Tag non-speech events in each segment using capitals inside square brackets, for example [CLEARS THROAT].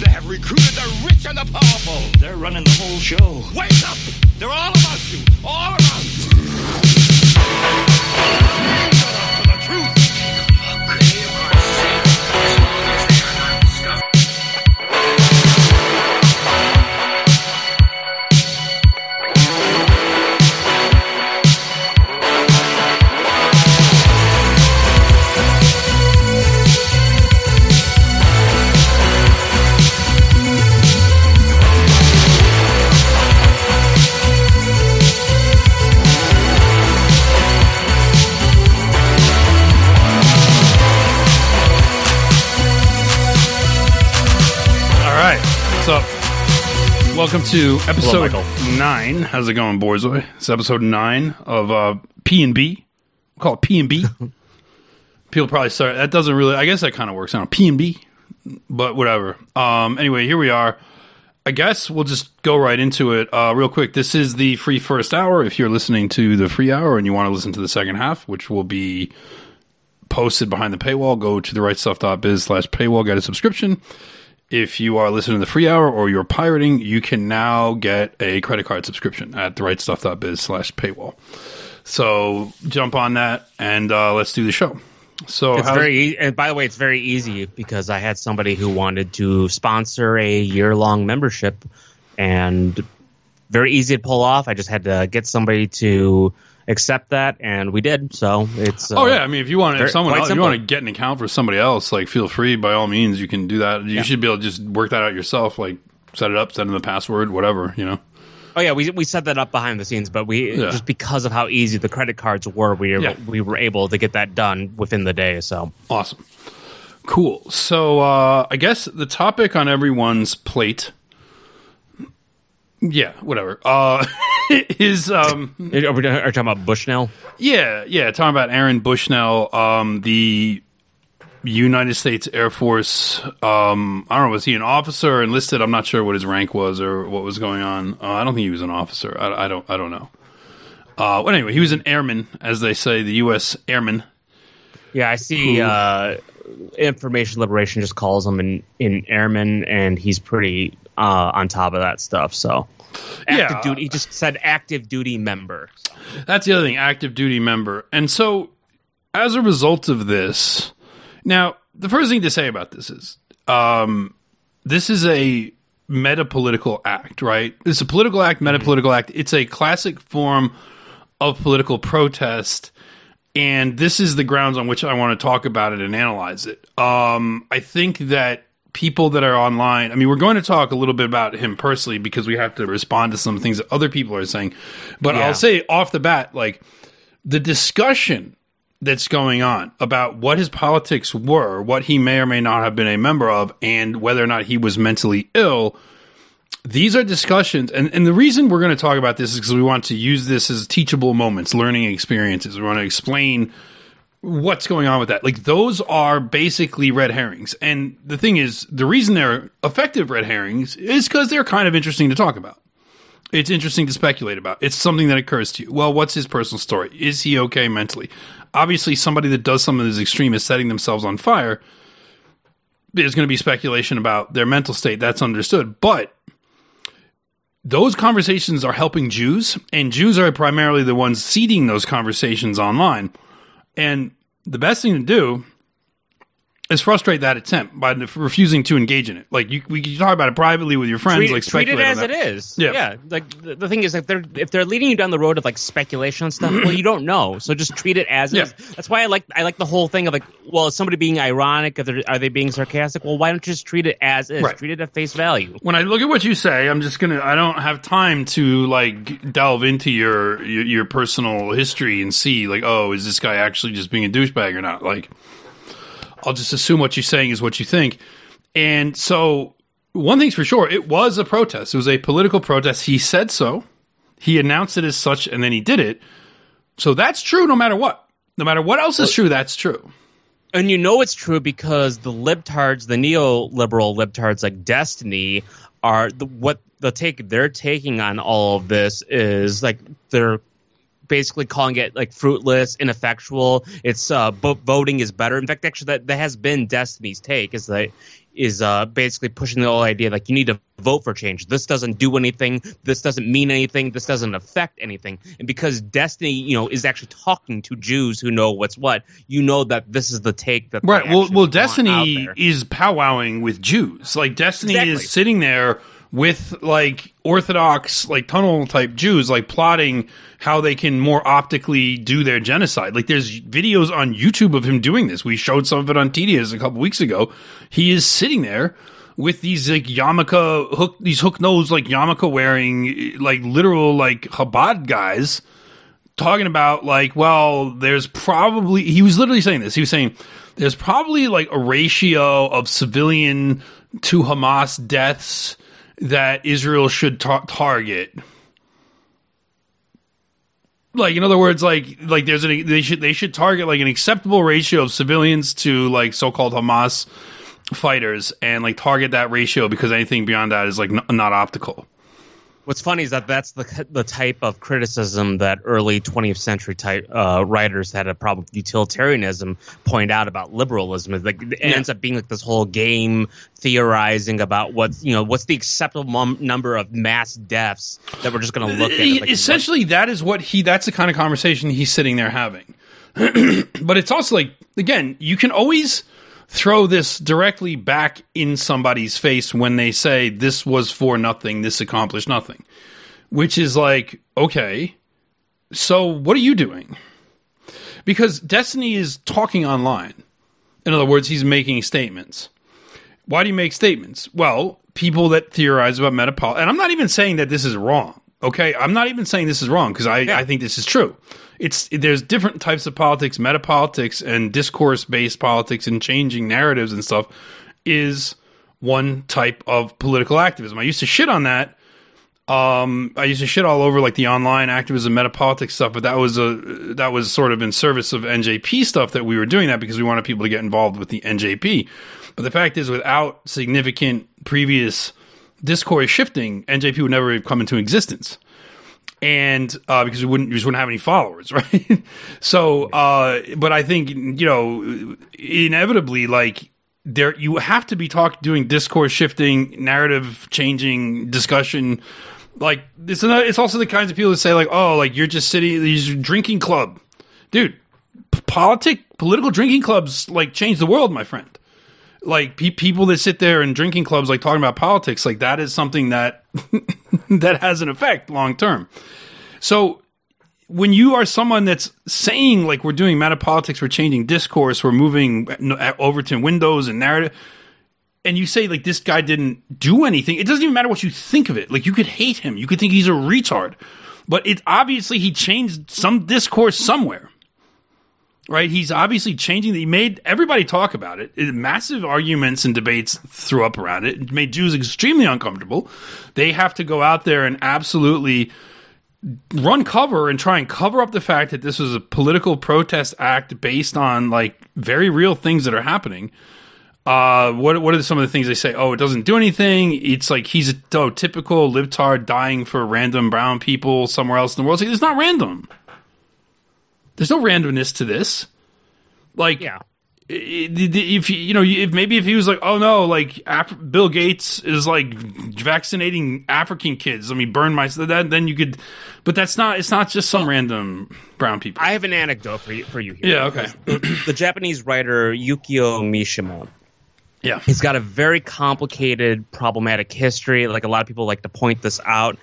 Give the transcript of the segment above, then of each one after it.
They have recruited the rich and the powerful. They're running the whole show. Wake up! They're all about you. All about you. To episode Michael. nine. How's it going, Borzoi? It's episode nine of uh, P and B. We'll call it P and B. [LAUGHS] People probably start. That doesn't really. I guess that kind of works. I don't know P and B, but whatever. Um. Anyway, here we are. I guess we'll just go right into it. Uh, real quick, this is the free first hour. If you're listening to the free hour and you want to listen to the second half, which will be posted behind the paywall, go to the rightstuff.biz slash paywall, get a subscription. If you are listening to the free hour or you're pirating, you can now get a credit card subscription at the rightstuff.biz slash paywall. So jump on that and uh, let's do the show. So It's very, and by the way, it's very easy because I had somebody who wanted to sponsor a year long membership, and very easy to pull off. I just had to get somebody to accept that, and we did. So it's Oh uh, yeah, I mean, if you want, if someone else, you want to get an account for somebody else, like feel free by all means, you can do that. You Yeah. should be able to just work that out yourself, like set it up, send in the password, whatever, you know. Oh yeah, we we set that up behind the scenes, but we Yeah. just because of how easy the credit cards were, we Yeah. we were able to get that done within the day. So Awesome. Cool. So uh I guess the topic on everyone's plate Yeah, whatever. Uh [LAUGHS] [LAUGHS] is um are we, are talking about Bushnell? yeah, yeah, talking about Aaron Bushnell, um the United States Air Force um I don't know was he an officer enlisted? I'm not sure what his rank was or what was going on. Uh, I don't think he was an officer. I, I don't I don't know. Uh well anyway, he was an airman as they say, the US Airman. Yeah, I see. Uh, Information Liberation just calls him an, an airman, and he's pretty uh, on top of that stuff. So, active Yeah. duty. He just said active duty member. That's the other thing, active duty member. And so, as a result of this, now the first thing to say about this is, um, this is a meta political act, right? It's a political act, meta political act. It's a classic form of political protest. And this is the grounds on which I want to talk about it and analyze it. Um, I think that people that are online, I mean, we're going to talk a little bit about him personally because we have to respond to some things that other people are saying. But Yeah. I'll say off the bat, like the discussion that's going on about what his politics were, what he may or may not have been a member of, and whether or not he was mentally ill. These are discussions, and, and the reason we're going to talk about this is because we want to use this as teachable moments, learning experiences. We want to explain what's going on with that. Like those are basically red herrings. And the thing is, the reason they're effective red herrings is because they're kind of interesting to talk about. It's interesting to speculate about. It's something that occurs to you. Well, what's his personal story? Is he okay mentally? Obviously, somebody that does something as extreme as setting themselves on fire, there's going to be speculation about their mental state. That's understood. But those conversations are helping Jews, and Jews are primarily the ones seeding those conversations online. And the best thing to do is frustrate that attempt by refusing to engage in it. Like you, we can talk about it privately with your friends, Treat, like treat it as it Yeah. Yeah. Like the, the thing is, if they're if they're leading you down the road of like speculation and stuff, well, you don't know. So just treat it as Yeah. is. That's why I like I like the whole thing of like, well, is somebody being ironic? If are they being sarcastic? Well, why don't you just treat it as is? Right. Treat it at face value. when I look at what you say, I'm just gonna. I don't have time to like delve into your your, your personal history and see like, oh, is this guy actually just being a douchebag or not? Like, I'll just assume what you're saying is what you think. And so, one thing's for sure, it was a protest. It was a political protest. He said so. He announced it as such, and then he did it. So that's true, no matter what. No matter what else is true, that's true. And you know it's true because the libtards, the neoliberal libtards like Destiny, are the what the take they're taking on all of this is like they're basically calling it like fruitless, ineffectual. It's uh, vo- voting is better. In fact, actually, that, that has been Destiny's take is that is uh, basically pushing the whole idea like you need to vote for change. This doesn't do anything. This doesn't mean anything. This doesn't affect anything. And because Destiny, you know, is actually talking to Jews who know what's what, you know that this is the take that Right. Well, well, Destiny is powwowing with Jews. Like Destiny Exactly. is sitting there with like Orthodox, like tunnel type Jews, like plotting how they can more optically do their genocide. Like there's videos on YouTube of him doing this. We showed some of it on TDS a couple weeks ago. He is sitting there with these like yarmulke hook, these hook nose like yarmulke wearing like literal like Chabad guys talking about like, well, there's probably he was literally saying this. He was saying there's probably like a ratio of civilian to Hamas deaths that Israel should ta- target. Like in other words, like like there's an they should they should target like an acceptable ratio of civilians to like so-called Hamas fighters and like target that ratio because anything beyond that is like n- not optical. What's funny is that that's the the type of criticism that early 20th century type uh, writers had a problem with utilitarianism point out about liberalism. Is like it ends up being like this whole game theorizing about what's you know what's the acceptable number of mass deaths that we're just going to look at. Like, essentially that is what he that's the kind of conversation he's sitting there having [CLEARS THROAT] but it's also like again you can always throw this directly back in somebody's face when they say this was for nothing this accomplished nothing which is like okay so what are you doing because destiny is talking online in other words he's making statements why do you make statements? Well, people that theorize about metapol, and I'm not even saying that this is wrong. Okay, I'm not even saying this is wrong because I, I think this is true. It's there's different types of politics, metapolitics, and discourse based politics, and changing narratives and stuff is one type of political activism. I used to shit on that. Um, I used to shit all over like the online activism, metapolitics stuff, but that was a that was sort of in service of NJP stuff that we were doing that because we wanted people to get involved with the NJP. But the fact is, without significant previous discourse shifting, NJP would never have come into existence. And uh, because we wouldn't, we just wouldn't have any followers, [LAUGHS] right? so, uh, but I think you know, inevitably, like there, you have to be talk doing discourse shifting, narrative changing, discussion. Like it's another, it's also the kinds of people that say like, oh, like you're just sitting, these drinking club, dude. p- Politic, political drinking clubs like change the world, my friend like pe- people that sit there in drinking clubs like talking about politics like that is something that [LAUGHS] that has an effect long term so when you are someone that's saying like we're doing meta politics we're changing discourse we're moving n- Overton windows and narrative and you say like this guy didn't do anything it doesn't even matter what you think of it. Like you could hate him. You could think he's a retard. But it obviously he changed some discourse somewhere right? He's obviously changing. He made everybody talk about it. It- Massive arguments and debates threw up around it. It made Jews extremely uncomfortable. They have to go out there and absolutely run cover and try and cover up the fact that this was a political protest act based on like very real things that are happening. Uh, what what are some of the things they say? Oh, it doesn't do anything. It's like he's a oh, typical libtard dying for random brown people somewhere else in the world. It's, like, it's not random. There's no randomness to this. Like, yeah. if you you know if maybe if he was like oh no like Af- Bill Gates is like vaccinating African kids let me burn my that then you could but that's not it's not just some random brown people I have an anecdote for you for you here. yeah okay the, [CLEARS THROAT] the Japanese writer Yukio Mishima. yeah He's got a very complicated, problematic history. Like a lot of people like to point this out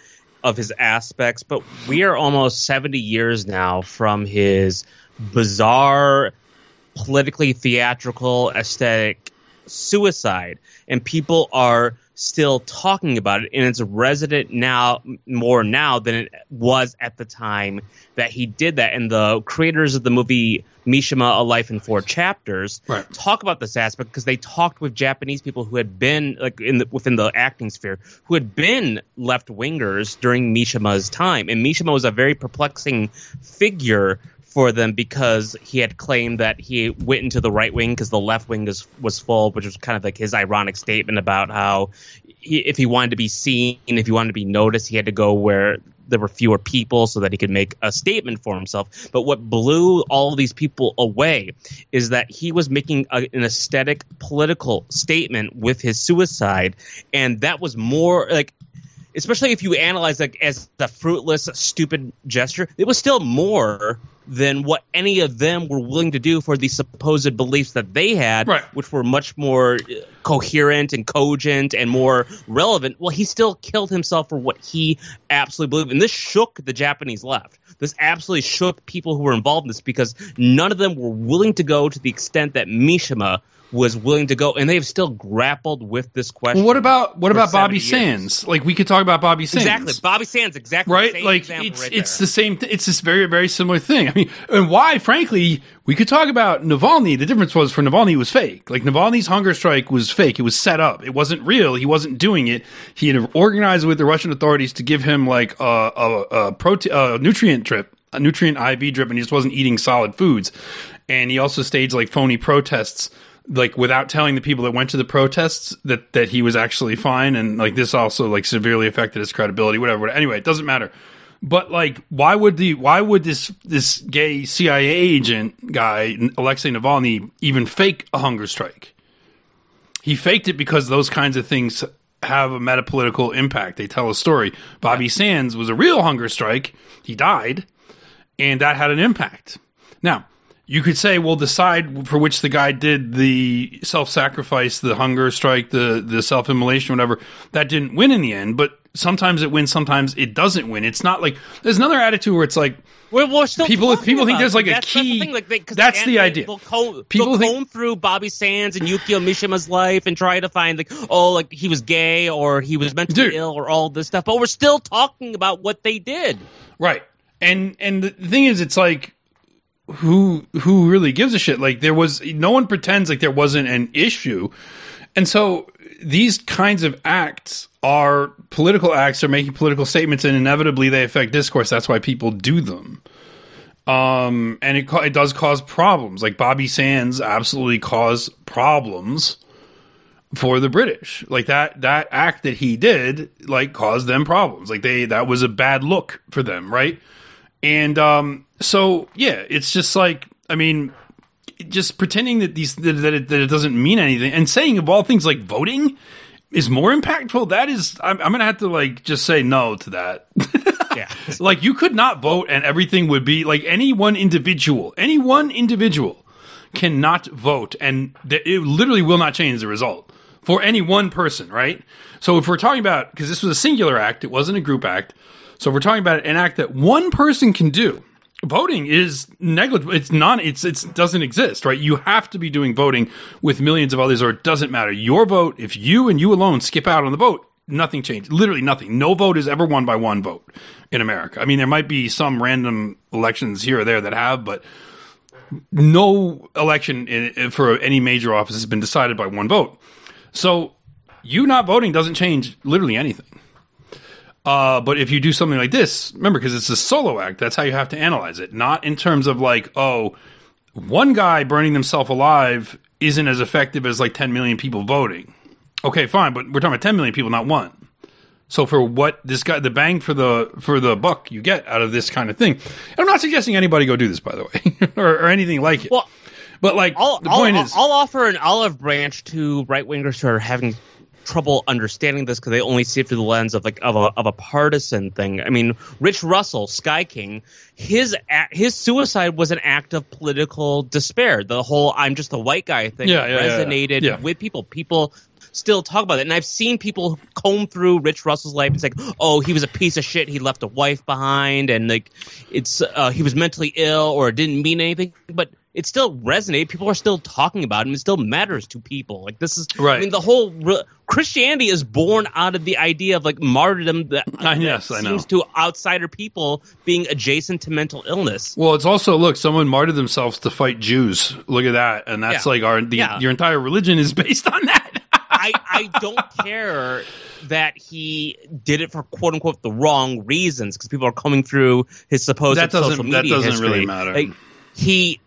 of his aspects, but we are almost 70 years now from his bizarre, politically theatrical, aesthetic suicide, and people are still talking about it, and it's resident now more now than it was at the time that he did that. And the creators of the movie Mishima: A Life in Four Chapters Right. talk about this aspect because they talked with Japanese people who had been like in the, within the acting sphere who had been left wingers during Mishima's time, and Mishima was a very perplexing figure for them because he had claimed that he went into the right wing because the left wing was, was full, which was kind of like his ironic statement about how he, if he wanted to be seen, if he wanted to be noticed, he had to go where there were fewer people so that he could make a statement for himself. But what blew all these people away is that he was making a, an aesthetic political statement with his suicide, and that was more like especially if you analyze like as the fruitless, stupid gesture, it was still more than what any of them were willing to do for the supposed beliefs that they had, Right. which were much more uh, coherent and cogent and more relevant. Well, he still killed himself for what he absolutely believed, and this shook the Japanese left. This absolutely shook people who were involved in this because none of them were willing to go to the extent that Mishima was willing to go, and they've still grappled with this question. Well, what about what about Bobby years. Sands? Like we could talk about Bobby Sands. Exactly, Bobby Sands. Exactly, the right? same Like example it's right it's there. the same. Th- it's this very very similar thing. I mean, and why? Frankly, we could talk about Navalny. The difference was for Navalny it was fake. Like Navalny's hunger strike was fake. It was set up. It wasn't real. He wasn't doing it. He had organized with the Russian authorities to give him like a a, a protein a nutrient trip. a nutrient IV drip, and he just wasn't eating solid foods. And he also staged like phony protests like without telling the people that went to the protests that that he was actually fine and like this also like severely affected his credibility whatever, whatever. anyway it doesn't matter. But like why would the why would this this gay CIA agent guy Alexei Navalny even fake a hunger strike? He faked it because those kinds of things have a metapolitical impact. They tell a story. Bobby Sands was a real hunger strike. He died and that had an impact. Now, you could say, well, the side for which the guy did the self-sacrifice, the hunger strike, the the self-immolation, whatever, that didn't win in the end. But sometimes it wins, sometimes it doesn't win. It's not like there's another attitude where it's like We're, we're still People- people think there's, like, a that's, that's key- the thing. Like they, that's they- the idea. They'll comb, People they'll think- comb through Bobby Sands and Yukio Mishima's life and try to find like, oh, like he was gay or he was mentally Dude. ill or all this stuff. But we're still talking about what they did. Right. And and the thing is it's like who who really gives a shit? Like there was no one pretends like there wasn't an issue. And so these kinds of acts are political acts are making political statements and inevitably they affect discourse. That's why people do them. Um and it it does cause problems. Like Bobby Sands absolutely caused problems for the British. Like that that act that he did like caused them problems. Like they that was a bad look for them, right? And um so yeah, it's just like I mean just pretending that these that, that, it, that it doesn't mean anything and saying of all things like voting is more impactful that is I'm, I'm gonna have to like just say no to that [LAUGHS] Yeah. like you could not vote and everything would be like any one individual any one individual cannot vote and th- it literally will not change the result for any one person right so if we're talking about because this was a singular act it wasn't a group act so we're talking about an act that one person can do voting is negligible it's not. it's it's doesn't exist right? You have to be doing voting with millions of others or it doesn't matter. Your vote if you and you alone skip out on the vote nothing changed literally nothing. No vote is ever won by one vote in america. I mean there might be some random elections here or there that have but no election in- for any major office has been decided by one vote. So you not voting doesn't change literally anything uh, but if you do something like this, remember, because it's a solo act, that's how you have to analyze it. Not in terms of like, oh, one guy burning himself alive isn't as effective as like 10 million people voting. Okay, fine, but we're talking about 10 million people, not one. So for what this guy, the bang for the for the buck you get out of this kind of thing, and I'm not suggesting anybody go do this, by the way, [LAUGHS] or, or anything like it. Well, but like I'll, the I'll, point I'll, is, I'll offer an olive branch to right wingers who are having trouble understanding this because they only see it through the lens of like of a of a partisan thing. I mean, Rich Russell, Sky King, his his suicide was an act of political despair. The whole "I'm just a white guy" thing Yeah, yeah, resonated Yeah. with people. People still talk about it, and I've seen people comb through Rich Russell's life. It's like, oh, he was a piece of shit. He left a wife behind, and like it's uh, he was mentally ill or it didn't mean anything, but. It still resonated. People are still talking about him. It still matters to people. Like this is, Right. I mean, the whole re- Christianity is born out of the idea of like martyrdom that, that yes, know. seems to outsider people being adjacent to mental illness. Well, it's also look, someone martyred themselves to fight Jews. Look at that, and that's Yeah. like our the, Yeah. your entire religion is [LAUGHS] based on that. I, I don't care that he did it for quote unquote the wrong reasons because people are coming through his supposed That doesn't- social that media doesn't history. really matter. Like, he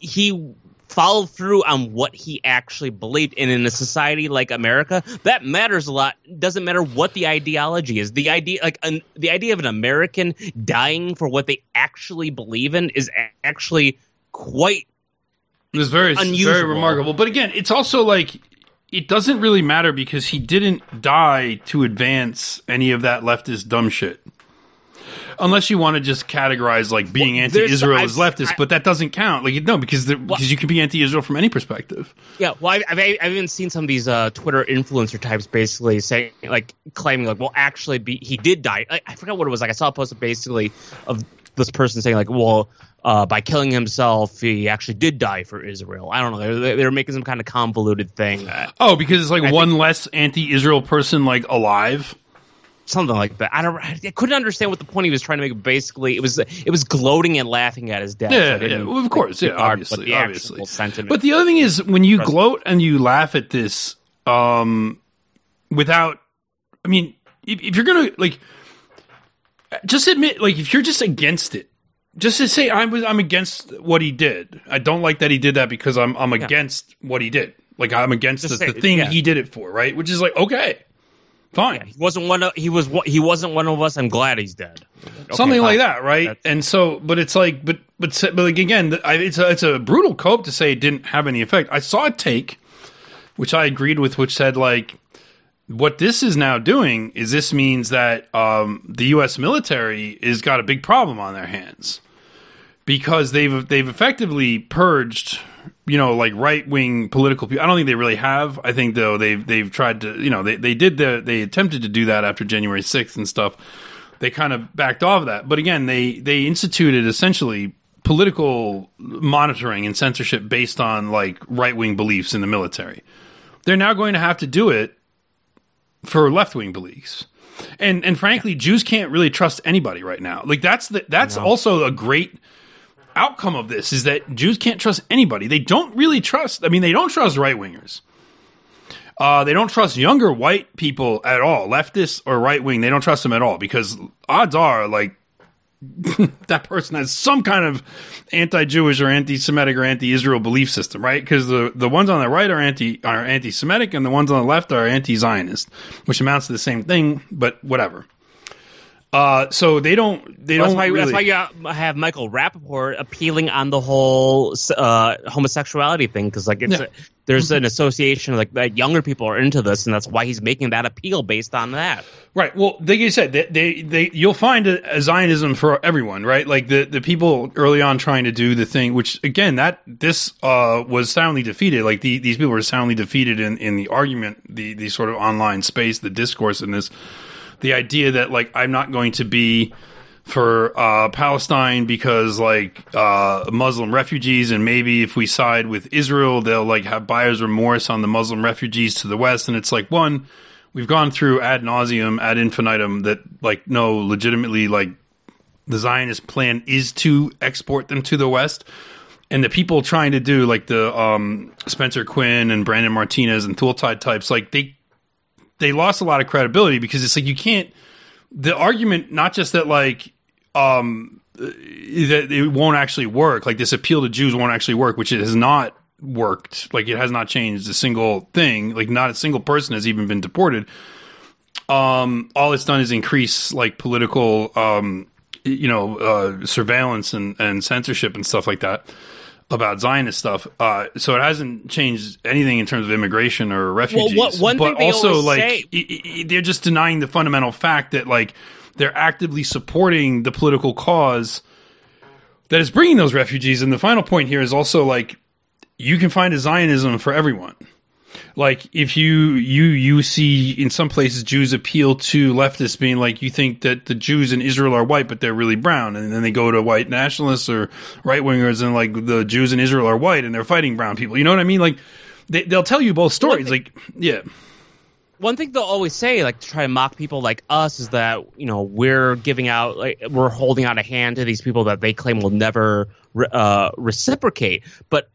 he followed through on what he actually believed. And in a society like America, that matters a lot. Doesn't matter what the ideology is. The idea, like an, the idea of an American dying for what they actually believe in, is actually quite It was very Unusual. very remarkable. But again, it's also like it doesn't really matter because he didn't die to advance any of that leftist dumb shit. Unless you want to just categorize like being Well, anti-Israel as leftist, I- but that doesn't count. Like no, because there, because you can be anti-Israel from any perspective. Yeah, well, I've, I've, I've even seen some of these uh, Twitter influencer types basically saying, like, claiming, like, well, actually, be, he did die. I, I forgot what it was. Like, I saw a post basically of this person saying, like, well, uh, by killing himself, he actually did die for Israel. I don't know. They're, they're making some kind of convoluted thing, uh, Oh, because it's like I one less anti-Israel person like alive. Something like that. I don't. I couldn't understand what the point he was trying to make. Basically, it was it was gloating and laughing at his death. so Yeah, yeah, well, of course, yeah, obviously, obviously. sentiment. But the other thing is when you gloat and you laugh at this, um, without, I mean, if, if you're gonna like, just admit, like, if you're just against it, just to say I was, I'm against what he did. I don't like that he did that because I'm, I'm against what he did. Like I'm against the, Just the thing yeah. he did it for, right? Which is like okay, fine. he wasn't one of he was he wasn't one of us. I'm glad he's dead. Okay, something like that, right? That's- and so, but it's like, but but but like again, it's a it's a brutal cope to say it didn't have any effect. I saw a take, which I agreed with, which said like, what this is now doing is this means that um, the U.S. military has got a big problem on their hands because they've they've effectively purged you know like right wing political people. I don't think they really have. I think though they've they've tried to you know they they did the they attempted to do that after January sixth and stuff. They kind of backed off of that, but again they they instituted essentially political monitoring and censorship based on like right wing beliefs in the military. They're now going to have to do it for left wing beliefs. And and frankly, Jews can't really trust anybody right now. Like that's the that's also a great outcome of this is that Jews can't trust anybody. They don't really trust. I mean, they don't trust right wingers. Uh, they don't trust younger white people at all, leftists or right wing. They don't trust them at all because odds are like [LAUGHS] that person has some kind of anti-Jewish or anti-Semitic or anti-Israel belief system, right? Because the the ones on the right are anti are anti-Semitic and the ones on the left are anti-Zionist, which amounts to the same thing, but whatever. Uh, so they don't they That's don't why, really. that's why you have Michael Rapaport appealing on the whole uh, homosexuality thing because like it's Yeah. a, there's an association like that younger people are into this and that's why he's making that appeal based on that. Right. Well, like you said, they, they, they you'll find a, a Zionism for everyone, right? Like the, the people early on trying to do the thing, which again, that this uh, was soundly defeated. Like the, these people were soundly defeated in, in the argument, the, the sort of online space, the discourse in this, the idea that like I'm not going to be for uh, Palestine because like uh, Muslim refugees, and maybe if we side with Israel, they'll like have buyer's remorse on the Muslim refugees to the west. And it's like one, we've gone through ad nauseum, ad infinitum that like no, legitimately like the Zionist plan is to export them to the west. And the people trying to do like the um, Spencer Quinn and Brandon Martinez and Thuletide types, like they they lost a lot of credibility because it's like you can't the argument not just that like um that it won't actually work like this appeal to jews won't actually work which it has not worked like it has not changed a single thing like not a single person has even been deported. Um all it's done is increase like political um you know uh surveillance and and censorship and stuff like that about Zionist stuff. Uh, so it hasn't changed anything in terms of immigration or refugees. what- one but also, like, say- i- i- they're just denying the fundamental fact that, like, they're actively supporting the political cause that is bringing those refugees. And the final point here is also, like, you can find a Zionism for everyone. Like if you you you see in some places Jews appeal to leftists being like you think that the Jews in Israel are white but they're really brown and then they go to white nationalists or right wingers and like the Jews in Israel are white and they're fighting brown people. You know what I mean? Like they, they'll tell you both stories. thing- like yeah, one thing they'll always say, like to try to mock people like us, is that you know we're giving out, like we're holding out a hand to these people that they claim will never uh, reciprocate. But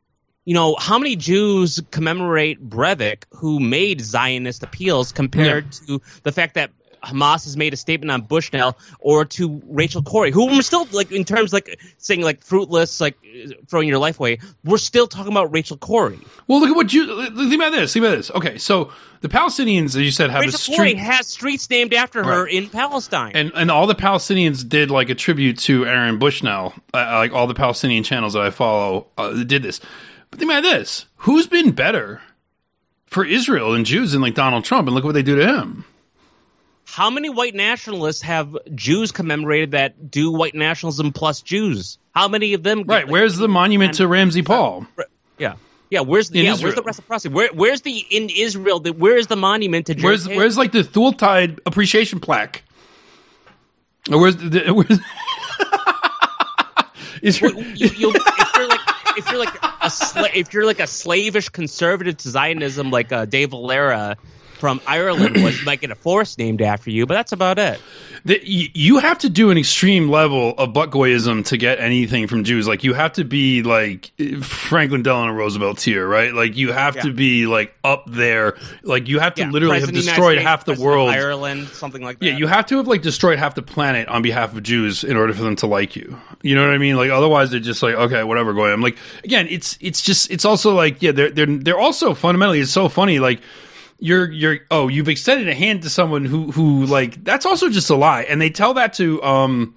you know, how many Jews commemorate Breivik, who made Zionist appeals, compared to the fact that Hamas has made a statement on Bushnell or to Rachel Corrie, who we're still like in terms like saying like fruitless, like throwing your life away. We're still talking about Rachel Corrie. Well, look at what you think about this. Think about this. Okay, so the Palestinians, as you said, have Rachel a Corrie street, has streets named after her Right. in Palestine. and and all the Palestinians did like a tribute to Aaron Bushnell. Uh, like all the Palestinian channels that I follow uh, did this. But think about this: who's been better for Israel and Jews than like Donald Trump? And look what they do to him. How many white nationalists have Jews commemorated that do white nationalism plus Jews? How many of them? Right? Where's the monument to RamZPaul? Yeah, yeah. Where's the In yeah? Israel. Where's the reciprocity? Where, where's the in Israel? The, where is the monument to? Where's JFK? where's like the Thule-Tide appreciation plaque? Or where's the where's [LAUGHS] is your, you, you, if you're like a sla- if you're like a slavish conservative to Zionism like uh, Dave Valera from Ireland was, you might get a forest named after you, but that's about it. the, you, have to do an extreme level of buttgoyism to get anything from Jews. Like you have to be like Franklin Delano Roosevelt tier, right? Like you have to be like up there. Like you have to Yeah, literally have President the destroyed United half the President world. Ireland, something like that. Yeah, you have to have like destroyed half the planet on behalf of Jews in order for them to like you. You know what I mean? Like otherwise they're just like, okay, whatever, go ahead. I'm like, again, it's it's just it's also like, yeah, they're they're they're also fundamentally it's so funny, like you're you're oh, you've extended a hand to someone who who like that's also just a lie. And they tell that to um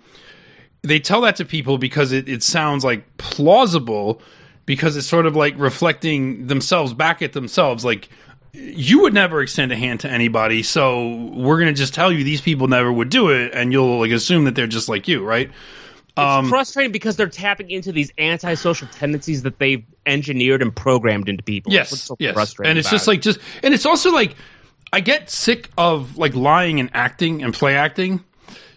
they tell that to people because it, it sounds like plausible because it's sort of like reflecting themselves back at themselves like you would never extend a hand to anybody so we're going to just tell you these people never would do it and you'll like assume that they're just like you right It's frustrating because they're tapping into these antisocial tendencies that they've engineered and programmed into people. Yes so yes frustrating and it's just it. like just and it's also like i get sick of like lying and acting and play acting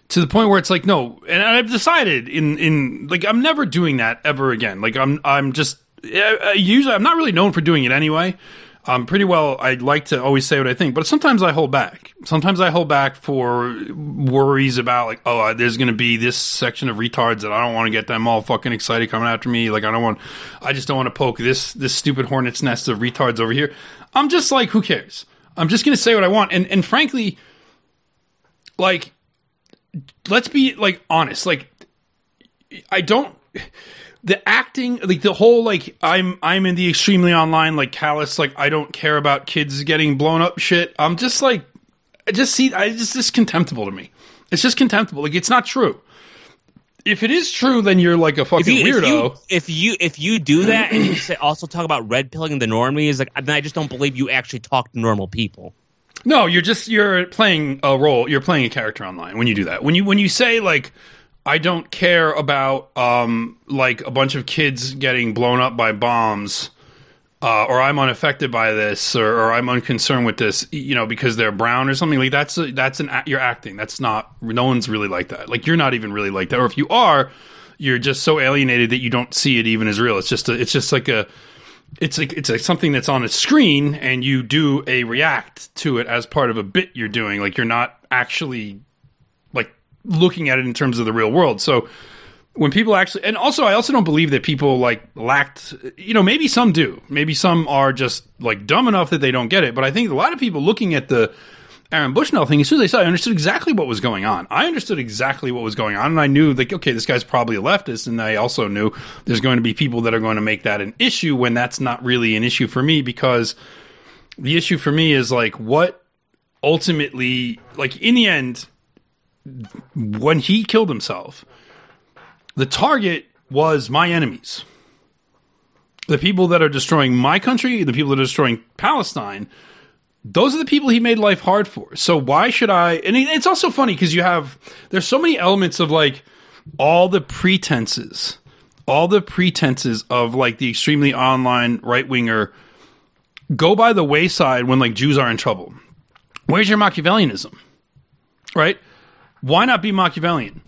to the point where it's like no and i've decided in in like i'm never doing that ever again like i'm i'm just uh, usually i'm not really known for doing it anyway um, pretty well i like to always say what i think but sometimes i hold back. Sometimes i hold back for worries about like oh uh, there's going to be this section of retards that i don't want to get them all fucking excited coming after me. Like i don't want i just don't want to poke this this stupid hornet's nest of retards over here. I'm just like who cares? I'm just going to say what i want. And and frankly like let's be like honest. Like i don't the acting like the whole like i'm i'm in the extremely online like callous like i don't care about kids getting blown up shit i'm just like i just see i just just contemptible to me it's just contemptible like it's not true if it is true then you're like a fucking if you, weirdo If you, if you if you do that and you say, also talk about red pilling the normies, like then I just don't believe you actually talk to normal people. No, you're just you're playing a role. You're playing a character online when you do that. When you when you say like I don't care about um like a bunch of kids getting blown up by bombs uh, or I'm unaffected by this or, or I'm unconcerned with this, you know, because they're brown or something like that's a, that's an you're acting. That's not no one's really like that. Like you're not even really like that. Or if you are, you're just so alienated that you don't see it even as real. It's just a, it's just like a it's like it's like something that's on a screen and you do a react to it as part of a bit you're doing like you're not actually looking at it in terms of the real world. So when people actually and also i also don't believe that people like lacked you know maybe some do. Maybe some are just like dumb enough that they don't get it. But i think a lot of people looking at the Aaron Bushnell thing, as soon as I saw it, I understood exactly what was going on. I understood exactly what was going on, and I knew, like, okay, this guy's probably a leftist, and I also knew there's going to be people that are going to make that an issue when that's not really an issue for me because the issue for me is like what ultimately, like, in the end, when he killed himself, the target was my enemies. The people that are destroying my country, the people that are destroying Palestine, those are the people he made life hard for. So why should I? And it's also funny because you have there's so many elements of like all the pretenses, all the pretenses of like the extremely online right winger go by the wayside when like Jews are in trouble. Where's your Machiavellianism? Right? Why not be Machiavellian?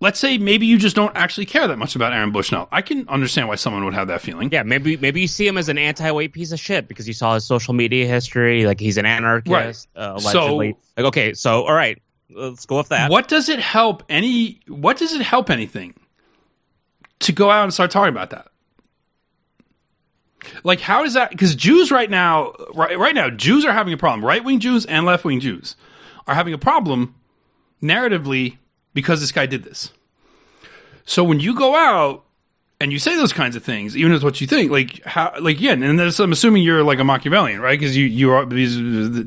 Let's say maybe you just don't actually care that much about Aaron Bushnell. I can understand why someone would have that feeling. Yeah, maybe maybe you see him as an anti-white piece of shit because you saw his social media history, like he's an anarchist, Right. uh, So- allegedly. like, okay, so all right, let's go with that. What does it help any? What does it help anything to go out and start talking about that? Like, how does that? Because Jews right now, right, right now, Jews are having a problem. Right wing Jews and left wing Jews are having a problem narratively because this guy did this. So when you go out and you say those kinds of things, even as what you think, like how, like yeah, and that's, I'm assuming you're like a Machiavellian, right? Because you you are these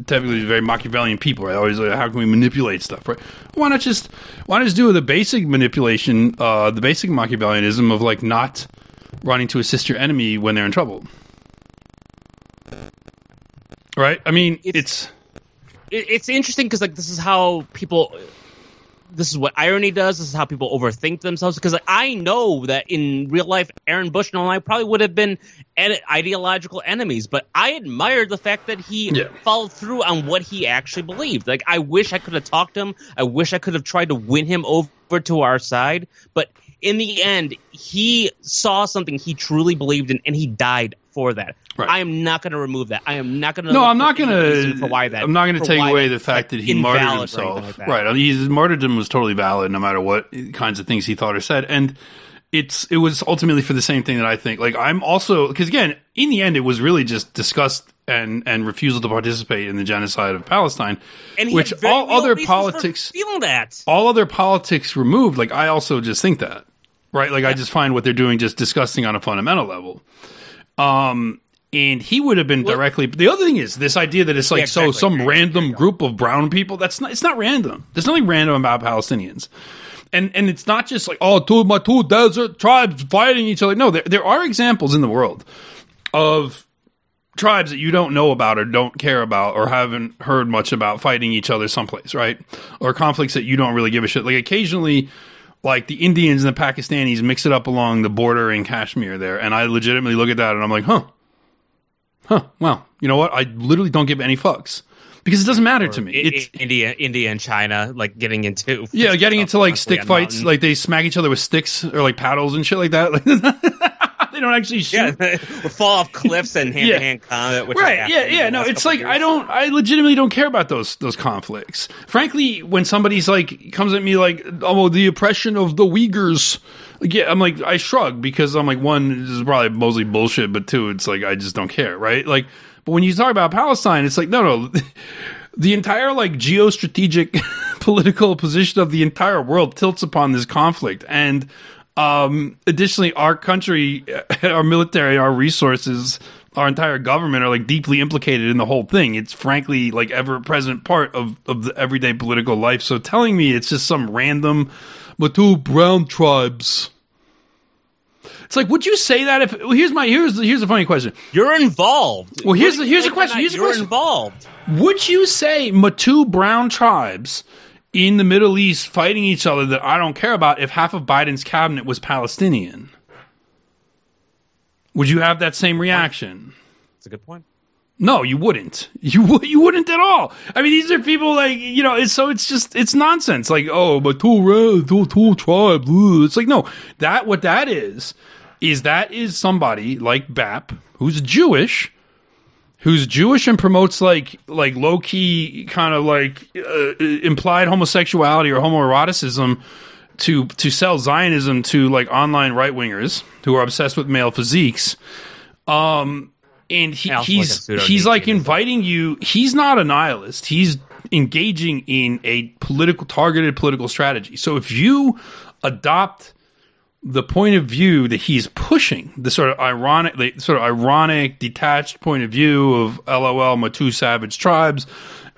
typically very Machiavellian people, right? Always like, how can we manipulate stuff, right? Why not just why not just do the basic manipulation, uh, the basic Machiavellianism of like not running to assist your enemy when they're in trouble, right? I mean, It's- it's it's interesting because like this is how people this is what irony does. This is how people overthink themselves. Because like, i know that in real life aaron bushnell and i probably would have been ed- ideological enemies but i admired the fact that he Yeah. followed through on what he actually believed. Like i wish i could have talked to him. I wish i could have tried to win him over to our side. But in the end he saw something he truly believed in and he died for that Right. i am not going to remove that i am not going to No, I'm not going to for why that I'm not going to take away the fact like, that he martyred himself. like right. His martyrdom was totally valid, no matter what kinds of things he thought or said, and it's it was ultimately for the same thing that I think. Like I'm also because again, in the end, it was really just disgust and and refusal to participate in the genocide of Palestine, And he which all other politics feeling that. all other politics removed, like I also just think that, right? Like I just find what they're doing just disgusting on a fundamental level. Um, and he would have been directly. The other thing is this idea that it's like Yeah, so exactly. some random group of brown people. That's not. It's not random. There's nothing random about Palestinians. And, and it's not just like oh two my two desert tribes fighting each other. No, there there are examples in the world of tribes that you don't know about or don't care about or haven't heard much about fighting each other someplace, right? Or conflicts that you don't really give a shit. Like occasionally, like the Indians and the Pakistanis mix it up along the border in Kashmir there, and I legitimately look at that and I'm like, huh, huh. Well, you know what? I literally don't give any fucks because it doesn't matter to me. It's India, India, and China, like getting into yeah, getting [LAUGHS] into like stick fights, mountains. like they smack each other with sticks or like paddles and shit like that. [LAUGHS] they don't actually shoot. [LAUGHS] yeah, fall off cliffs and hand to hand combat. Which right yeah yeah no it's like years. i don't i legitimately don't care about those those conflicts frankly when somebody's like comes at me like oh the oppression of the uyghurs like, yeah i'm like i shrug because i'm like one this is probably mostly bullshit but two it's like i just don't care right like but when you talk about palestine it's like no no [LAUGHS] the entire like geostrategic [LAUGHS] political position of the entire world tilts upon this conflict and um additionally our country [LAUGHS] our military our resources our entire government are like deeply implicated in the whole thing it's frankly like ever present part of of the everyday political life so telling me it's just some random Matu brown tribes it's like would you say that if well, here's my here's here's a funny question you're involved. Well, here's the- here's the like it or question, here's the you're question. involved. Would you say Matu brown tribes in the Middle East fighting each other that I don't care about if half of Biden's cabinet was Palestinian? Would you have that same reaction? That's a good point. No, you wouldn't. [LAUGHS] You would. You wouldn't at all. I mean, these are people like you know. It's so it's just it's nonsense. Like oh, but two red, two two tribe. ugh. It's like no. That what that is is that is somebody like Bap who's Jewish, who's Jewish and promotes like like low key kind of like uh, implied homosexuality or homoeroticism to to sell Zionism to like online right wingers who are obsessed with male physiques. Um, and he, also like he's he's like inviting you. He's not a nihilist. He's engaging in a political targeted political strategy. So if you adopt the point of view that he's pushing, the sort of ironic, the sort of ironic, detached point of view of LOL, my two savage tribes,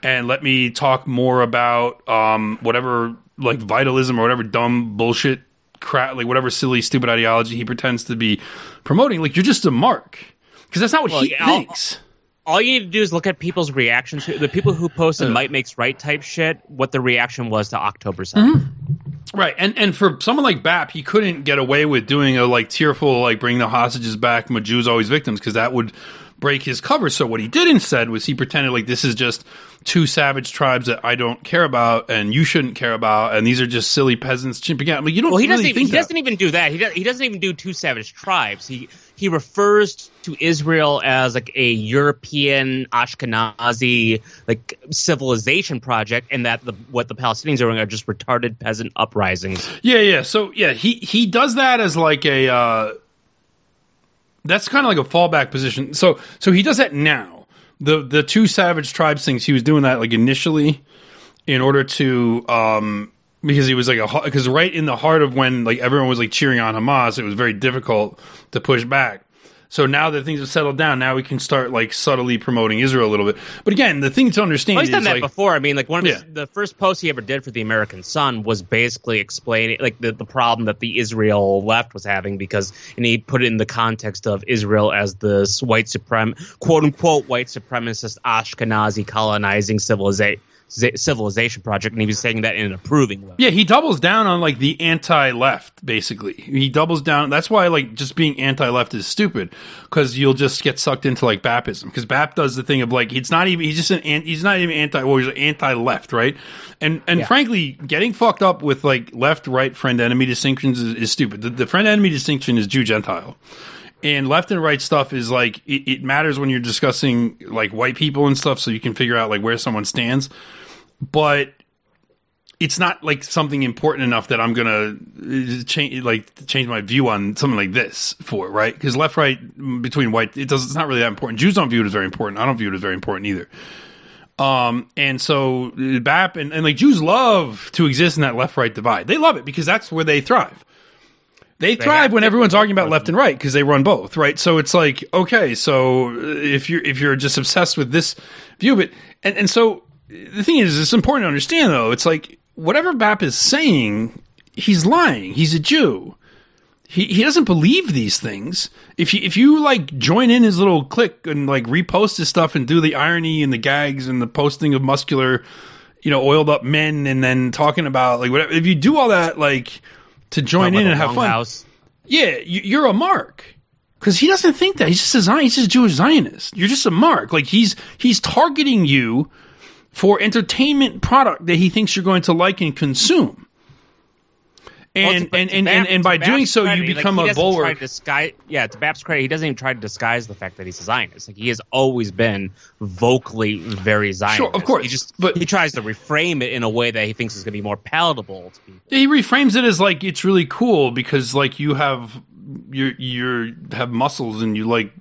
and let me talk more about um, whatever like vitalism or whatever dumb bullshit crap, like whatever silly stupid ideology he pretends to be promoting. Like you're just a mark because that's not what Well, he yeah, I'll- thinks. All you need to do is look at people's reactions. The people who posted uh. "might makes right" type shit. What the reaction was to October 7th. Mm-hmm. Right, and and for someone like Bap, he couldn't get away with doing a like tearful like bring the hostages back, my Jews always victims, because that would break his cover. So what he did instead was he pretended like this is just two savage tribes that I don't care about and you shouldn't care about, and these are just silly peasants chimping out. But you don't Well, he really doesn't. Even, he that. doesn't even do that. He does, He doesn't even do two savage tribes. He he refers to Israel as like a European Ashkenazi like civilization project, and that the what the Palestinians are doing are just retarded peasant uprisings. Yeah, yeah. So yeah, he he does that as like a uh that's kind of like a fallback position. So so he does that now. The the two savage tribes things he was doing that like initially in order to um because he was like a because right in the heart of when like everyone was like cheering on Hamas, it was very difficult to push back. So now that things have settled down, now we can start like subtly promoting Israel a little bit. But again, the thing to understand Well, he's is done that like before. I mean, like one of his, Yeah. the first posts he ever did for the American Sun was basically explaining like the, the problem that the Israel left was having because, and he put it in the context of Israel as this white suprem quote unquote white supremacist Ashkenazi colonizing civilization civilization project, and he was saying that in an approving way. Yeah, he doubles down on like the anti-left. Basically, he doubles down. That's why like just being anti-left is stupid because you'll just get sucked into like Bapism because Bap does the thing of like he's not even he's just an an- he's not even anti well he's anti-left right and and Yeah. frankly getting fucked up with like left right friend enemy distinctions is, is stupid. The, the friend enemy distinction is Jew Gentile. And left and right stuff is like it, it matters when you're discussing like white people and stuff, so you can figure out like where someone stands. But it's not like something important enough that I'm gonna uh, change like change my view on something like this for right? Because left right mm, between white it does it's not really that important. Jews don't view it as very important. I don't view it as very important either. Um, and so uh, BAP and, and like Jews love to exist in that left right divide. They love it because that's where they thrive. They thrive have when everyone's arguing about left and right because they run both, right? So it's like, okay, so uh, if you're if you're just obsessed with this view of it, and and so the thing is, it's important to understand though. It's like whatever BAP is saying, he's lying. He's a Jew. He he doesn't believe these things. If you if you like join in his little clique and like repost his stuff and do the irony and the gags and the posting of muscular, you know, oiled up men and then talking about like whatever. If you do all that, like to join in and have fun, House. yeah, you, you're a mark. Because he doesn't think that he's just a Zion, he's just a Jewish Zionist. You're just a mark. Like he's he's targeting you for entertainment product that he thinks you're going to like and consume. And Well, and, and, and, and by doing so, credit, you become he a bulwark. disguise, yeah, to Bap's credit, he doesn't even try to disguise the fact that he's a Zionist. Like he has always been vocally very Zionist. Sure, of course, He just but- he tries to reframe it in a way that he thinks is going to be more palatable to people. he reframes it as like it's really cool because like you have you you have muscles and you like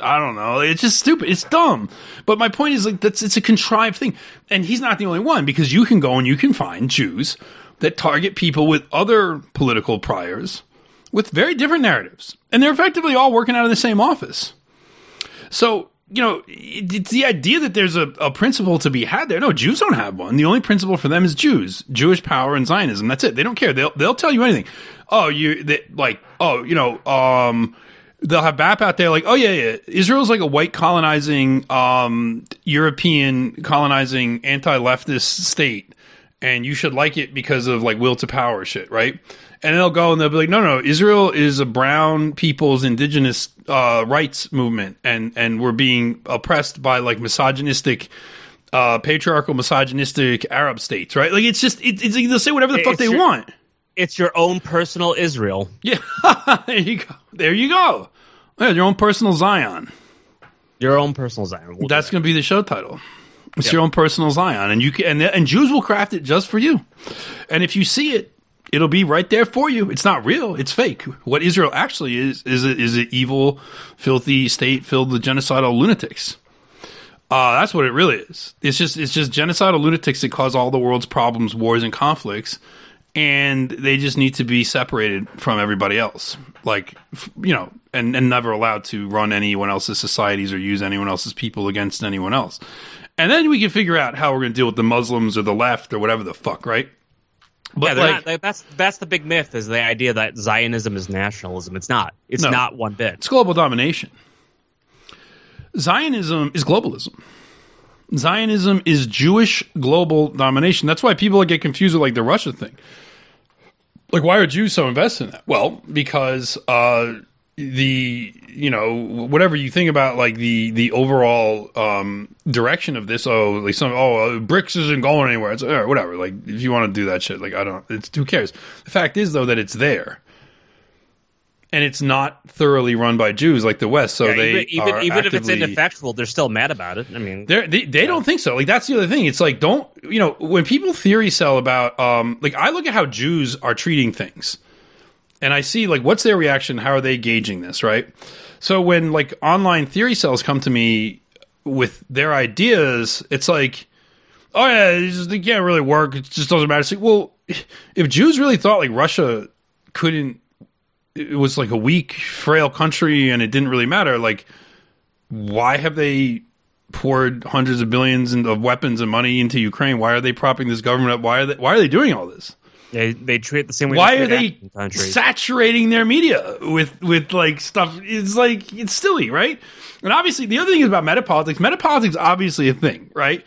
I don't know. It's just stupid. It's dumb. But my point is like that's it's a contrived thing, and he's not the only one because you can go and you can find Jews that target people with other political priors with very different narratives, and they're effectively all working out of the same office. So, you know, it's the idea that there's a, a principle to be had there. No, Jews don't have one. The only principle for them is Jews, Jewish power and Zionism. That's it. They don't care. They'll, they'll tell you anything. Oh, you, they, like, oh, you know, um, they'll have BAP out there like, oh yeah, yeah, Israel's like a white colonizing, um, European colonizing anti-leftist state. And you should like it because of like will to power shit, right? And they'll go and they'll be like, no, no, Israel is a brown people's indigenous uh, rights movement, and and we're being oppressed by like misogynistic, uh, patriarchal, misogynistic Arab states, right? Like it's just it, it's they'll say whatever the fuck It's they your- want. It's your own personal Israel. Yeah, [LAUGHS] there you go. There you go. Yeah, your own personal Zion. Your own personal Zion. We'll That's going to be the show title. It's your own personal Zion, and you can and, and Jews will craft it just for you. And if you see it, it'll be right there for you. It's not real; it's fake. What Israel actually is is a, is an evil, filthy state filled with genocidal lunatics. Uh, that's what it really is. It's just it's just genocidal lunatics that cause all the world's problems, wars, and conflicts, and they just need to be separated from everybody else. Like you know, and and never allowed to run anyone else's societies or use anyone else's people against anyone else. And then we can figure out how we're going to deal with the Muslims or the left or whatever the fuck, right? But yeah, like, not, that's that's the big myth is the idea that Zionism is nationalism. It's not. It's No. not one bit. It's global domination. Zionism is globalism. Zionism is Jewish global domination. That's why people get confused with like the Russia thing. Like, why are Jews so invested in that? Well, because uh, the you know whatever you think about like the the overall um, direction of this. Oh, like some oh uh, BRICS isn't going anywhere. It's uh, whatever. Like if you want to do that shit, like I don't. It's who cares. The fact is though that it's there and it's not thoroughly run by Jews like the West. So Yeah, they even even, even if it's actively- ineffectual, they're still mad about it. I mean, they they don't think so. Like that's the other thing. It's like don't you know when people theory sell about um like I look at how Jews are treating things, and I see like what's their reaction. How are they gauging this? Right. So when like online theory cells come to me with their ideas, it's like. oh yeah, it can't really work. It just doesn't matter. It's like, well, if Jews really thought like Russia couldn't, it was like a weak, frail country, and it didn't really matter. Like, why have they poured hundreds of billions of weapons and money into Ukraine? Why are they propping this government up? Why are they Why are they doing all this? They they treat the same way. Why are they saturating their media with with like stuff? It's like it's silly, right? And obviously, the other thing is about metapolitics. Metapolitics is obviously a thing, right?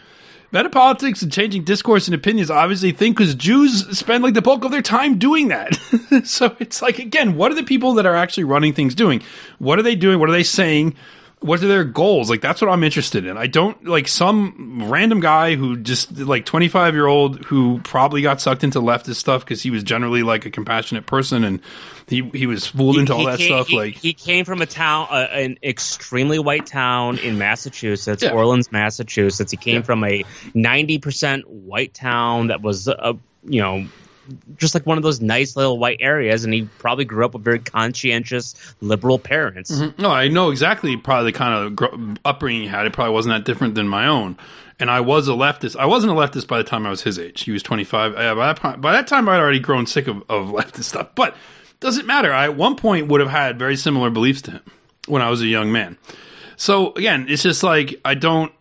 Metapolitics and changing discourse and opinions obviously think because Jews spend like the bulk of their time doing that. [LAUGHS] so it's like again, what are the people that are actually running things doing? What are they doing? What are they saying? What are their goals? Like that's what I'm interested in. I don't like some random guy who just like 25 year old who probably got sucked into leftist stuff because he was generally like a compassionate person and he he was fooled into all that came- stuff. he- like he came from a town, uh, an extremely white town in Massachusetts, Yeah. Orleans, Massachusetts. He came from a ninety percent white town that was, uh, you know, just like one of those nice little white areas, and he probably grew up with very conscientious liberal parents. No, I know exactly probably the kind of gr- upbringing he had. It probably wasn't that different than my own. And I was a leftist. I wasn't a leftist by the time I was his age. He was 25. Uh, by, that, by that time, I'd already grown sick of, of [LAUGHS] leftist stuff. But doesn't matter. I at one point would have had very similar beliefs to him when I was a young man. So again, it's just like I don't.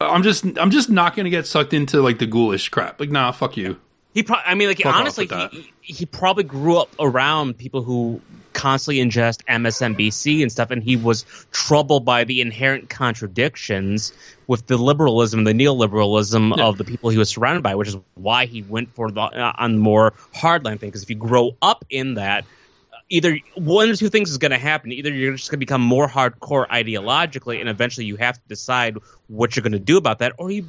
I'm just I'm just not going to get sucked into like the ghoulish crap. Like, nah, fuck you. He, pro- I mean, like Fuck honestly, he, he probably grew up around people who constantly ingest MSNBC and stuff, and he was troubled by the inherent contradictions with the liberalism, the neoliberalism of the people he was surrounded by, which is why he went for the uh, on more hardline thing. Because if you grow up in that, either one or two things is going to happen. Either you're just going to become more hardcore ideologically, and eventually you have to decide what you're going to do about that, or you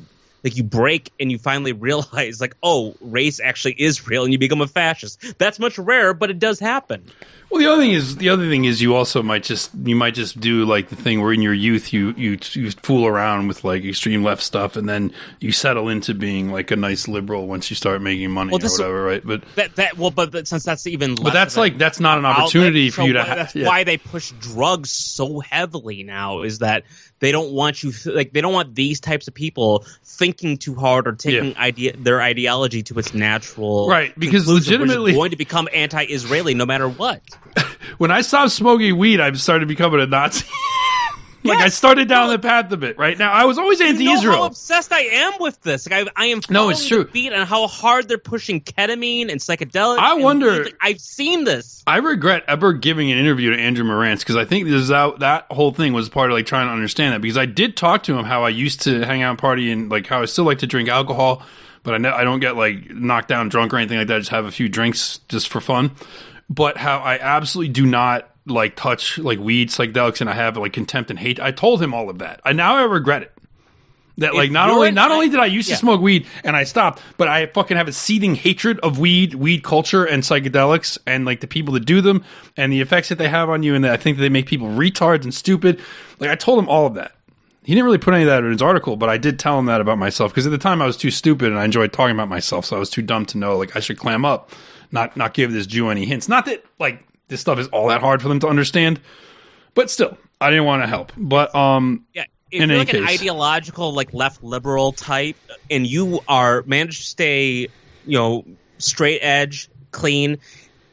like you break and you finally realize like, oh, race actually is real, and you become a fascist. That's much rarer, but it does happen. Well, the other thing is the other thing is you also might just you might just do like the thing where in your youth you you you fool around with like extreme left stuff and then you settle into being like a nice liberal once you start making money Well, or whatever, right? But That that well, but, but since that's even but that's like that's not an outlet, opportunity for so you to. why- Ha- that's yeah. why they push drugs so heavily now. Is that they don't want you like they don't want these types of people thinking too hard or taking Yeah. idea their ideology to its natural Right, because conclusion, which is legitimately- going to become anti-Israeli no matter what. [LAUGHS] when I stopped smoking weed, I started becoming a Nazi. [LAUGHS] like I started down the path of it. Right now, I was always You know how anti-Israel. obsessed I am with this. Like I, I am. No, it's true. Beat on how hard they're pushing ketamine and psychedelics. I and wonder- weed. I've seen this. I regret ever giving an interview to Andrew Marantz because I think this is out, that whole thing was part of like trying to understand that because I did talk to him how I used to hang out and party and like how I still like to drink alcohol, but I know I don't get like knocked down drunk or anything like that. I just have a few drinks just for fun. But how I absolutely do not like touch like weed, psychedelics, and I have like contempt and hate. I told him all of that. I now I regret it. That like not only not only did I used Yeah. to smoke weed and I stopped, but I fucking have a seething hatred of weed, weed culture, and psychedelics, and like the people that do them, and the effects that they have on you, and that I think that they make people retards and stupid. Like I told him all of that. He didn't really put any of that in his article, but I did tell him that about myself because at the time I was too stupid and I enjoyed talking about myself, so I was too dumb to know like I should clam up, not not give this Jew any hints. Not that like this stuff is all that hard for them to understand, but still, I didn't want to help. But um, Yeah. If In you're like an ideological, like left liberal type, and you are managed to stay, you know, straight edge, clean.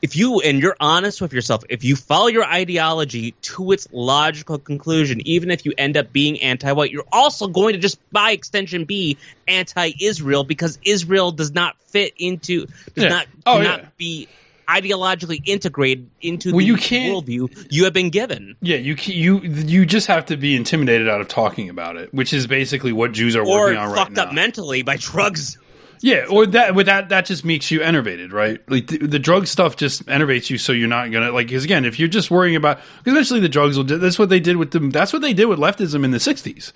If you and you're honest with yourself, if you follow your ideology to its logical conclusion, even if you end up being anti-white, you're also going to just by extension be anti-Israel because Israel does not fit into does Yeah. not Oh, cannot yeah. be ideologically integrated into Well, the you can't- worldview you have been given. Yeah, you you you just have to be intimidated out of talking about it, which is basically what Jews are Or working on right now. fucked up mentally by drugs. yeah, or that with that that just makes you enervated, right? Like the, the drug stuff just enervates you, so you're not gonna like. Because again, if you're just worrying about, because eventually the drugs will. do That's what they did with them. That's what they did with leftism in the '60s.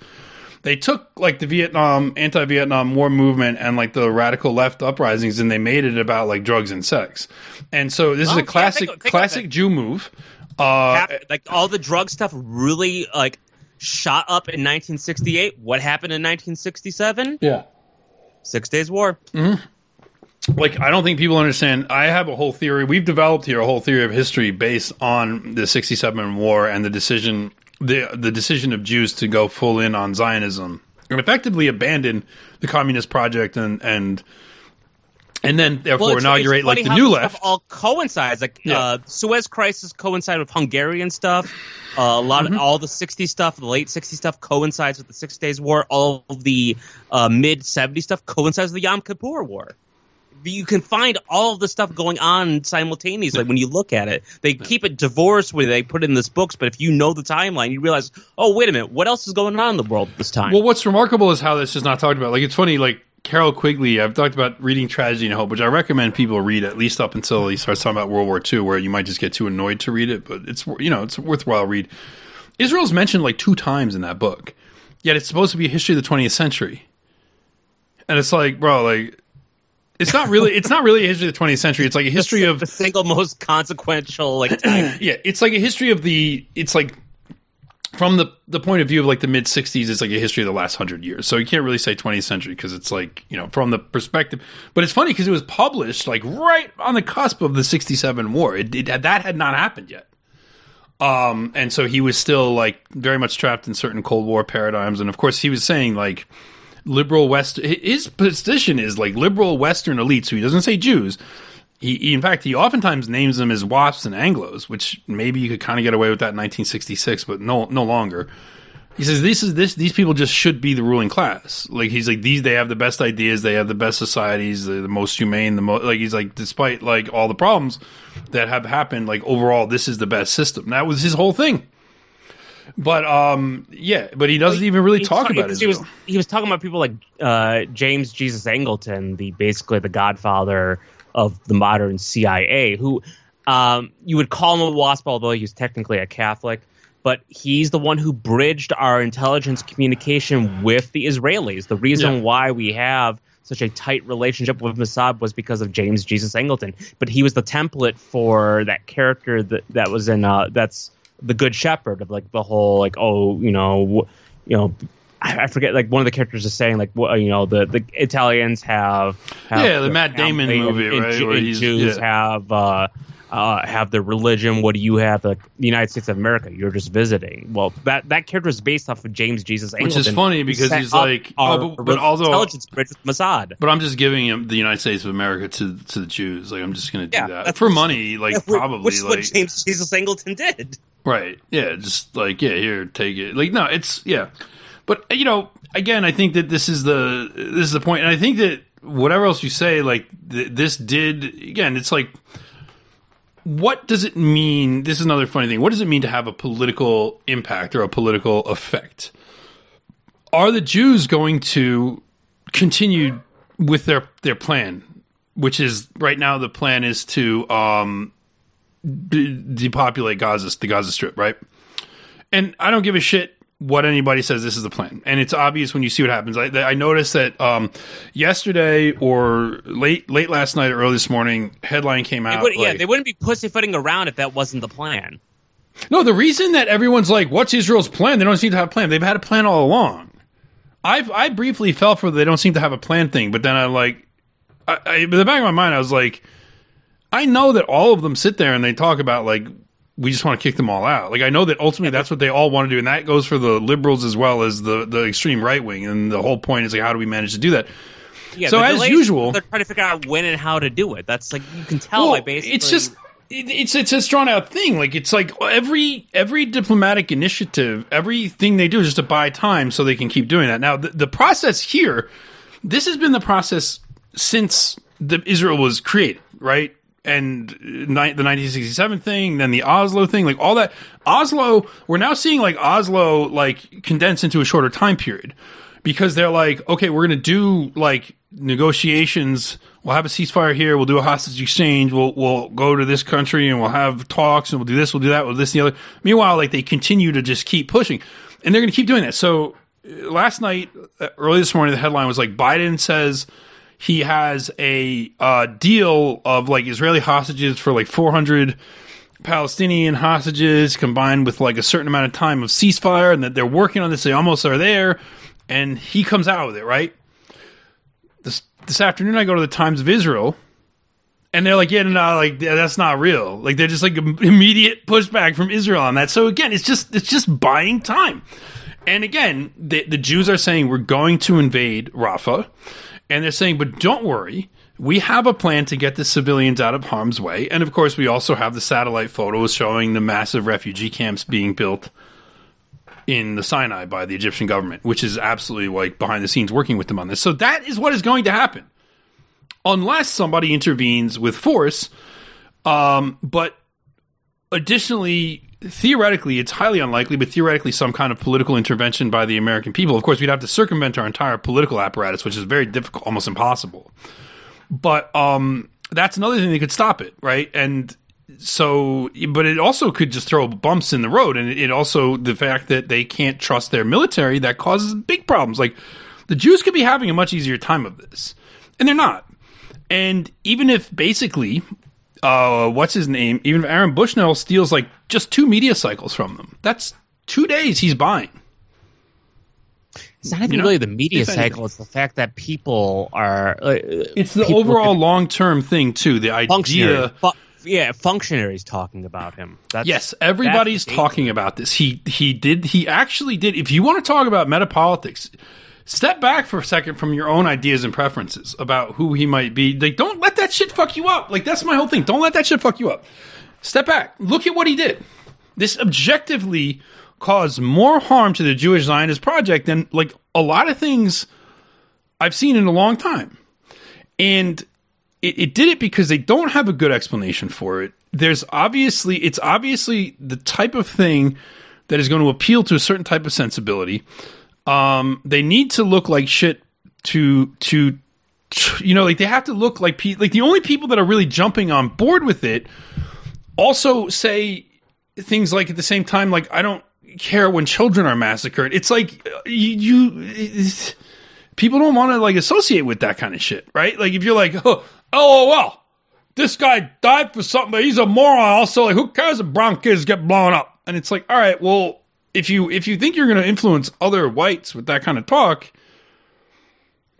They took like the Vietnam anti-Vietnam War movement and like the radical left uprisings, and they made it about like drugs and sex. And so this Well, is a yeah, classic think think classic. Jew move. Uh, Hap- like all the drug stuff really like shot up in 1968. What happened in 1967? yeah. Six Days War. Mm-hmm like I don't think people understand. I have a whole theory. We've developed here a whole theory of history based on the '67 war and the decision the the decision of Jews to go full in on Zionism and effectively abandon the communist project and and and then therefore Well, it's- inaugurate it's like the new left. All coincides. Like Yeah. uh, Suez Crisis coincide with Hungarian stuff. Uh, a lot Mm-hmm. of all the '60s stuff, the late '60s stuff coincides with the Six Days War. All the uh, mid '70s stuff coincides with the Yom Kippur War. You can find all the stuff going on simultaneously when you look at it. They keep it divorced when they put it in this books, but if you know the timeline, you realize, oh wait a minute, what else is going on in the world this time? Well, what's remarkable is how this is not talked about. Like it's funny, like Carroll Quigley. I've talked about reading Tragedy and Hope, which I recommend people read at least up until he starts talking about World War II, where you might just get too annoyed to read it. But it's you know it's a worthwhile read. Israel's mentioned like two times in that book, yet it's supposed to be a history of the 20th century, and it's like, bro, like it's not really it's not really a history of the 20th century. It's like a history of [LAUGHS] the single most consequential like [CLEARS THROAT] time. yeah, it's like a history of the. It's like from the the point of view of like the mid '60s. It's like a history of the last hundred years. So you can't really say 20th century because it's like you know from the perspective. But it's funny because it was published like right on the cusp of the '67 war. It, it that had not happened yet. Um, and so he was still like very much trapped in certain Cold War paradigms. And of course, he was saying like liberal West. His position is like liberal Western elites. So he doesn't say Jews. He, he, in fact, he oftentimes names them as WASPs and Anglos, which maybe you could kind of get away with that in 1966, but no, no longer. He says this is this these people just should be the ruling class. Like he's like these they have the best ideas, they have the best societies, they're the most humane, the most like he's like despite like all the problems that have happened, like overall this is the best system. That was his whole thing. But um yeah, but he doesn't even really talk funny about Israel. He was he was talking about people like uh, James Jesus Angleton, the basically the godfather of the modern CIA, who um, you would call him a WASP, although he's technically a Catholic. But he's the one who bridged our intelligence communication with the Israelis. The reason Yeah. why we have such a tight relationship with Mossad was because of James Jesus Angleton. But he was the template for that character that that was in uh, that's the Good Shepherd of like the whole like oh you know you know I, I forget like one of the characters is saying like wh- you know the the Italians have, have Yeah, the Matt Damon movie, and, right, and, where and he's- Jews yeah. have uh, uh, have their religion. What do you have? Like the United States of America, you're just visiting. Well, that that character is based off of James Jesus, Which is funny because he's like- our oh, but- but although- intelligence bridge with Mossad. But I'm just giving him the United States of America to to the Jews. Like I'm just going to do Yeah, that for money. Like Which- [LAUGHS] probably which is like what James Jesus Angleton did. right. Yeah, just like yeah, here, take it. Like no, it's yeah. But you know, again, I think that this is the this is the point, and I think that whatever else you say, like th- this did again, it's like. What does it mean? This is another funny thing. What does it mean to have a political impact or a political effect? Are the Jews going to continue with their their plan, which is right now the plan is to um, de- depopulate Gaza, the Gaza Strip, right? And I don't give a shit what anybody says. This is the plan, and it's obvious when you see what happens. I, I noticed that um, yesterday or late late last night or early this morning, headline came out. would, yeah, they wouldn't be pussyfooting around if that wasn't the plan. no, the reason that everyone's like, "What's Israel's plan?" They don't seem to have a plan. They've had a plan all along. I've I briefly fell for the they don't seem to have a plan thing, but then I like, I, I, in the back of my mind, I was like, I know that all of them sit there and they talk about like we just want to kick them all out. Like I know that ultimately that's what they all want to do, and that goes for the liberals as well as the the extreme right wing. And the whole point is like, how do we manage to do that? Yeah, So as usual- they're trying to figure out when and how to do it. That's like you can tell by basically. it's just it's it's a drawn out thing. Like it's like every every diplomatic initiative, everything they do is just to buy time so they can keep doing that. Now the, the process here, this has been the process since the Israel was created, right? And ni- the 1967 thing, then the Oslo thing, like all that. Oslo, we're now seeing like Oslo like condense into a shorter time period because they're like, okay, we're going to do like negotiations. We'll have a ceasefire here. We'll do a hostage exchange. We'll we'll go to this country and we'll have talks and we'll do this. We'll do that. We'll do this and the other. Meanwhile, like they continue to just keep pushing, and they're going to keep doing that. So uh, last night, uh, early this morning, the headline was like Biden says he has a uh, deal of like Israeli hostages for like 400 Palestinian hostages combined with like a certain amount of time of ceasefire and that they're working on this. They almost are there. And he comes out with it, right? This, this afternoon, I go to the Times of Israel and they're like, yeah, no, like yeah, that's not real. Like they're just like immediate pushback from Israel on that. So again, it's just, it's just buying time. And again, the, the Jews are saying we're going to invade Rafah, and they're saying, but don't worry, we have a plan to get the civilians out of harm's way. And of course, we also have the satellite photos showing the massive refugee camps being built in the Sinai by the Egyptian government, which is absolutely like behind the scenes working with them on this. So that is what is going to happen, unless somebody intervenes with force. Um, but additionally, theoretically, it's highly unlikely, but theoretically, some kind of political intervention by the American people. Of course, we'd have to circumvent our entire political apparatus, which is very difficult, almost impossible. But um, that's another thing that could stop it, right? And so, but it also could just throw bumps in the road, and it also the fact that they can't trust their military that causes big problems. Like the Jews could be having a much easier time of this, and they're not. And even if basically uh, what's his name? Even if Aaron Bushnell steals like just two media cycles from them, that's two days he's buying. It's not even You know, really the media cycle; it's the fact that people are. Uh, It's the overall can- long term thing too. The idea. Fu- yeah, functionaries talking about him. That's, Yes, everybody's talking about this. He he did he actually did. If you want to talk about metapolitics, step back for a second from your own ideas and preferences about who he might be. Like, don't let that shit fuck you up. Like, that's my whole thing. Don't let that shit fuck you up. Step back. Look at what he did. This objectively caused more harm to the Jewish Zionist project than like a lot of things I've seen in a long time. And it, it did it because they don't have a good explanation for it. There's obviously, it's obviously the type of thing that is going to appeal to a certain type of sensibility. Um, they need to look like shit to, to, you know, like they have to look like, pe- like the only people that are really jumping on board with it also say things like at the same time, like, I don't care when children are massacred. It's like, uh, you, you people don't want to like associate with that kind of shit, right? Like if you're like, oh, lol, this guy died for something, but he's a moron. Also, like, who cares if brown kids get blown up? And it's like, all right, well, if you if you think you're going to influence other whites with that kind of talk,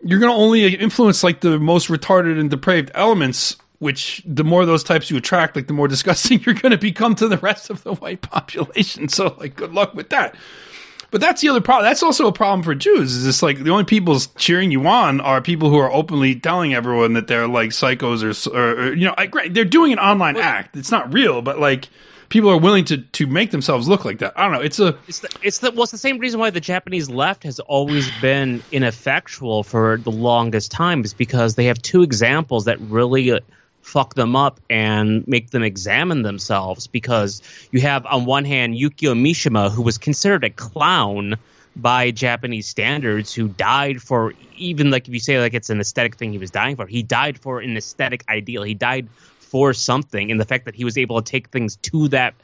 you're going to only influence like the most retarded and depraved elements. Which the more those types you attract, like the more [LAUGHS] disgusting you're going to become to the rest of the white population. So, like, good luck with that. But that's the other problem. That's also a problem for Jews. Is it's like the only people cheering you on are people who are openly telling everyone that they're like psychos or, or, or you know, I, they're doing an online act. It's not real, but like people are willing to to make themselves look like that. I don't know. It's a It's the, it's the well, it's the same reason why the Japanese left has always [SIGHS] been ineffectual for the longest time is because they have two examples that really uh, fuck them up and make them examine themselves. Because you have on one hand Yukio Mishima, who was considered a clown by Japanese standards, who died for even like if you say like it's an aesthetic thing he was dying for, he died for an aesthetic ideal. He died for something, and the fact that he was able to take things to that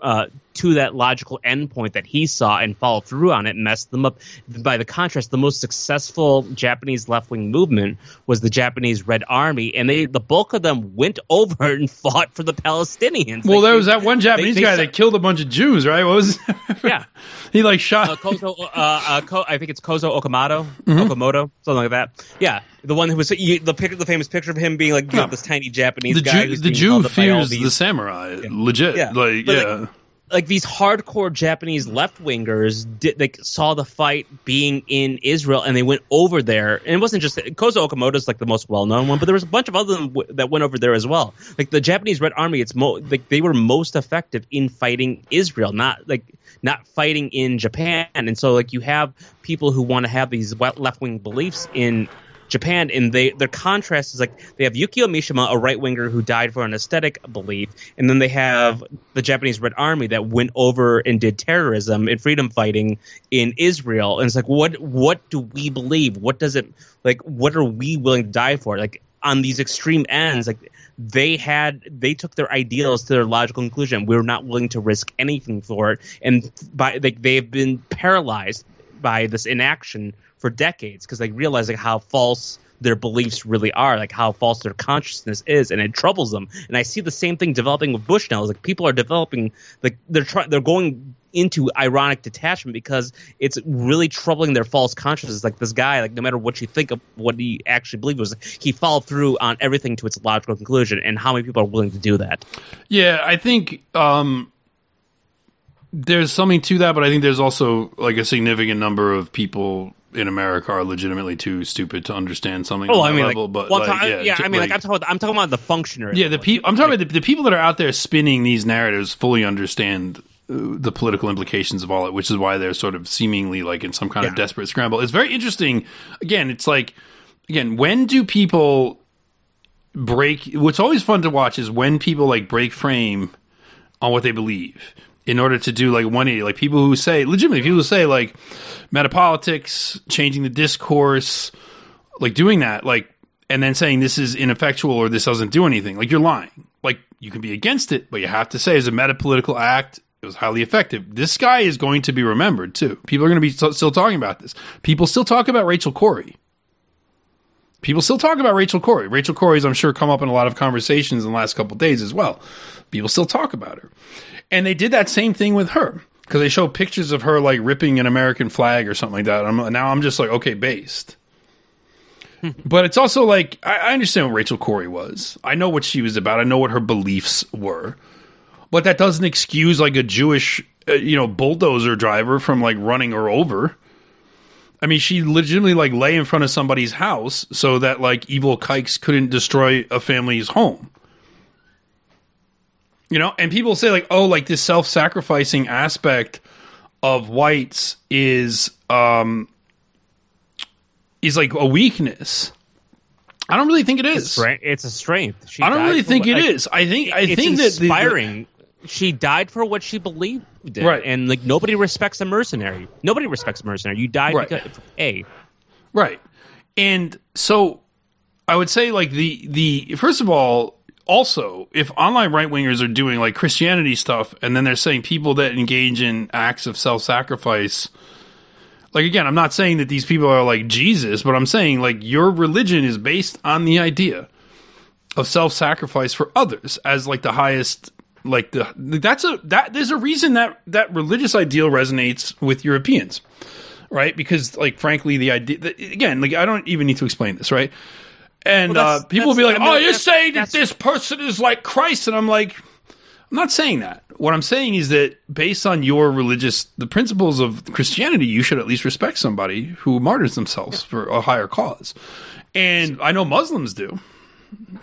uh, to that logical endpoint that he saw and follow through on it messed them up. By the contrast, the most successful Japanese left wing movement was the Japanese Red Army, and they the bulk of them went [LAUGHS] over and fought for the Palestinians. well, Like, there was that one Japanese they guy saw- that killed a bunch of Jews, right? What was? [LAUGHS] Yeah. he like shot. uh, Kozo, uh, uh, Ko, I think it's Kozo Okamoto, Mm-hmm. Okamoto, something like that. Yeah, the one who was you, the pic, the famous picture of him being like you know, this tiny Japanese the guy. Jew, the Jew held up by all fears the samurai, legit. Yeah. Like, But, yeah. like, like these hardcore Japanese left wingers did like saw the fight being in Israel and they went over there and it wasn't just Kozo Okamoto's like the most well known one but there was a bunch of other w- that went over there as well like the Japanese Red Army it's mo like they were most effective in fighting Israel not like not fighting in Japan and so like you have people who want to have these left wing beliefs in Japan, and they their contrast is like they have Yukio Mishima, a right winger who died for an aesthetic belief, and then they have the Japanese Red Army that went over and did terrorism and freedom fighting in Israel. And it's like, what what do we believe? What does it like? What are we willing to die for? Like on these extreme ends, like they had they took their ideals to their logical conclusion. We're not willing to risk anything for it, and by like they've been paralyzed by this inaction for decades because they realize like how false their beliefs really are, like how false their consciousness is, and it troubles them. And I see the same thing developing with Bushnell. Like people are developing like they're trying they're going into ironic detachment because it's really troubling their false consciousness. Like this guy, like no matter what you think of what he actually believed was, he followed through on everything to its logical conclusion. And how many people are willing to do that? Yeah, I think um, there's something to that, but I think there's also like a significant number of people in America are legitimately too stupid to understand something. Oh, on I mean, level, like, but well, like, yeah, yeah, I mean, like, I'm talking about, I'm talking about the functionary. yeah, the people. I'm talking about the, the people that are out there spinning these narratives fully understand uh, the political implications of all it, which is why they're sort of seemingly like in some kind of desperate scramble. It's very interesting. Again, it's like again, when do people break? What's always fun to watch is when people like break frame on what they believe in order to do like 180 like people who say legitimately people who say like metapolitics changing the discourse like doing that like and then saying this is ineffectual or this doesn't do anything. Like you're lying. Like you can be against it but you have to say as a metapolitical act. It was highly effective. This guy is going to be remembered too. People are going to be st- still talking about this. People still talk about Rachel Corrie people still talk about Rachel Corrie. Rachel Corrie's, I'm sure, come up in a lot of conversations in the last couple days as well. People still talk about her. And they did that same thing with her because they show pictures of her like ripping an American flag or something like that. I'm, now I'm just like, okay, based. but it's also like, I, I understand what Rachel Corrie was. I know what she was about. I know what her beliefs were. But that doesn't excuse like a Jewish, uh, you know, bulldozer driver from like running her over. I mean, she legitimately like lay in front of somebody's house so that like evil kikes couldn't destroy a family's home. You know, and people say like, oh, like this self-sacrificing aspect of whites is um is like a weakness. I don't really think it is. It's a strength. She I don't really think what- it like, is. I think I it's think that the- the, inspiring. she died for what she believed in, Right. and like nobody respects a mercenary. Nobody respects a mercenary. You died Right. because a. Right. And so I would say like the the first of all, also, if online right wingers are doing like Christianity stuff and then they're saying people that engage in acts of self sacrifice like again, I'm not saying that these people are like Jesus, but I'm saying like your religion is based on the idea of self sacrifice for others as like the highest like the that's a that there's a reason that that religious ideal resonates with Europeans right? Because like frankly, the idea again, like I don't even need to explain this, right? And Well, uh, people will be like, I mean, "Oh, you're saying that this person is like Christ," and I'm like, I'm not saying that. What I'm saying is that based on your religious, the principles of Christianity, you should at least respect somebody who martyrs themselves for a higher cause. And I know Muslims do.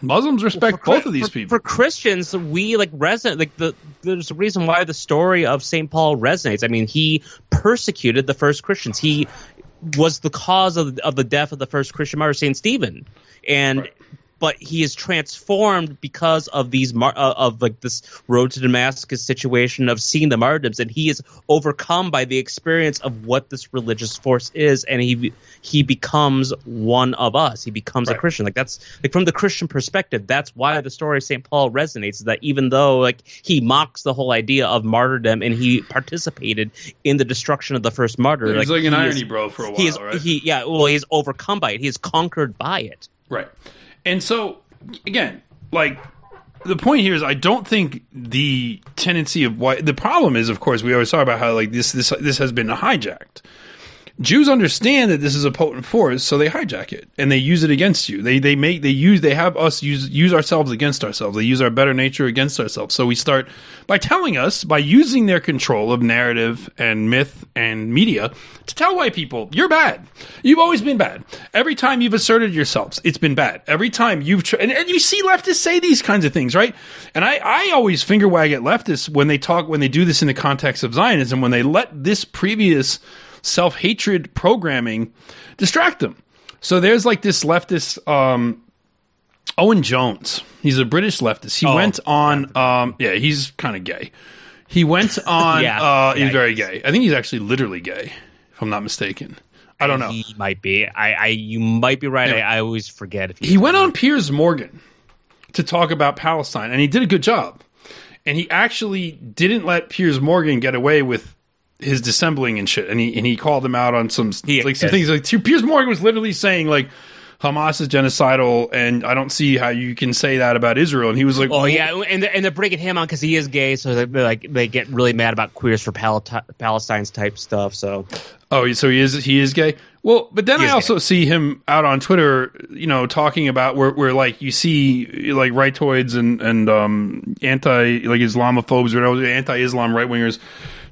Muslims respect both of these for, people. For Christians, we like resonate. Like the there's a reason why the story of Saint Paul resonates. I mean, he persecuted the first Christians. He was the cause of of the death of the first Christian martyr, Saint Stephen, and. But he is transformed because of these mar- uh, of like this road to Damascus situation of seeing the martyrdoms, and he is overcome by the experience of what this religious force is, and he he becomes one of us. He becomes a Christian. Like that's like from the Christian perspective, that's why the story of St. Paul resonates. Is that even though like he mocks the whole idea of martyrdom and he participated in the destruction of the first martyr, It's like an he irony, is- bro, for a while, He is right? he yeah. Well, he's overcome by it. He is conquered by it. Right. And so, again, like, the point here is I don't think the tendency of why the problem is, of course, we always talk about how like this this this has been hijacked. Jews understand that this is a potent force, so they hijack it and they use it against you. They they make they use they have us use use ourselves against ourselves. They use our better nature against ourselves. So we start by telling us by using their control of narrative and myth and media to tell white people you're bad. You've always been bad. Every time you've asserted yourselves, it's been bad. Every time you've tr- and, and you see leftists say these kinds of things, right? And I I always finger wag at leftists when they talk when they do this in the context of Zionism when they let this previous self hatred programming distract them. So there's like this leftist, um, Owen Jones. He's a British leftist. He Oh, went on, um, yeah, he's kind of gay. He went [LAUGHS] on, Yeah. uh, he's Yeah, very he gay. I think he's actually literally gay, if I'm not mistaken. I don't know. He might be. I, I you might be right. Anyway. I, I always forget if he went on Piers Morgan to talk about Palestine, and he did a good job. And he actually didn't let Piers Morgan get away with his dissembling and shit. And he and he called him out on some He- like some yes. things like Piers Morgan was literally saying like Hamas is genocidal, and I don't see how you can say that about Israel. And he was like, Oh yeah, and they're, and they're bringing him on because he is gay, so they're, like they get really mad about queers for Palati- Palestine's type stuff. So Oh, so he is he is gay. Well, but then He I also see him out on Twitter, you know, talking about where, where like you see like rightoids and and um anti like Islamophobes or anti-Islam right wingers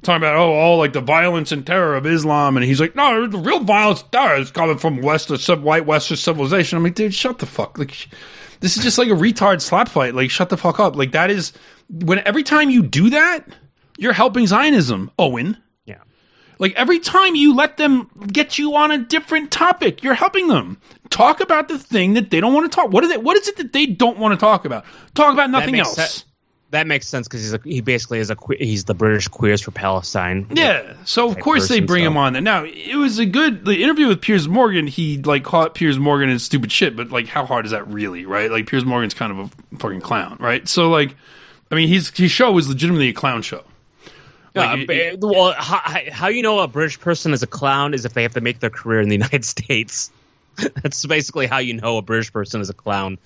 talking about oh all like the violence and terror of Islam, and he's like, no, the real violence terror is coming from West white Western civilization. I'm like, dude, shut the fuck. Like, this is just like a retard slap fight. Like, shut the fuck up. Like that is when every time you do that, you're helping Zionism, Owen. Yeah. Like every time you let them get you on a different topic, you're helping them talk about the thing that they don't want to talk. What is it? What is it that they don't want to talk about? Talk about nothing else. That makes sense because he's a, he basically is a he's the British queers for Palestine. Yeah, so of course they bring so- him on. There. Now it was a good the interview with Piers Morgan. He like caught Piers Morgan in stupid shit, but like how hard is that really, right? Like Piers Morgan's kind of a fucking clown, right? So like, I mean, his his show was legitimately a clown show. Yeah, Like, it- well, how, how you know a British person is a clown is if they have to make their career in the [LAUGHS] United States. [LAUGHS] That's basically how you know a British person is a clown.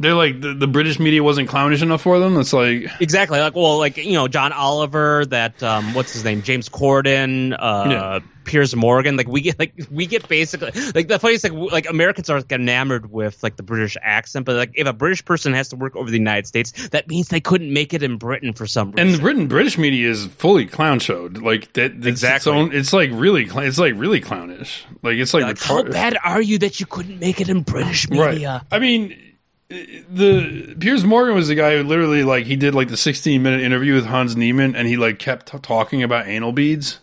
They're like the, the British media wasn't clownish enough for them. It's like Exactly. Like, well, like you know, John Oliver, that um, what's his name, James Corden, uh, Yeah. Piers Morgan. Like we get, like we get basically, like the funniest thing, like Americans are like, enamored with like the British accent, but like if a British person has to work over the United States, that means they couldn't make it in Britain for some reason. and the Britain British media is fully clown showed. Like that it's Exactly. Its, own, it's like really cl- it's like really clownish. Like it's like, like, how bad are you that you couldn't make it in British Right. media? I mean, the Piers Morgan was the guy who literally like he did like the 16 minute interview with Hans Niemann, and he like kept t- talking about anal beads,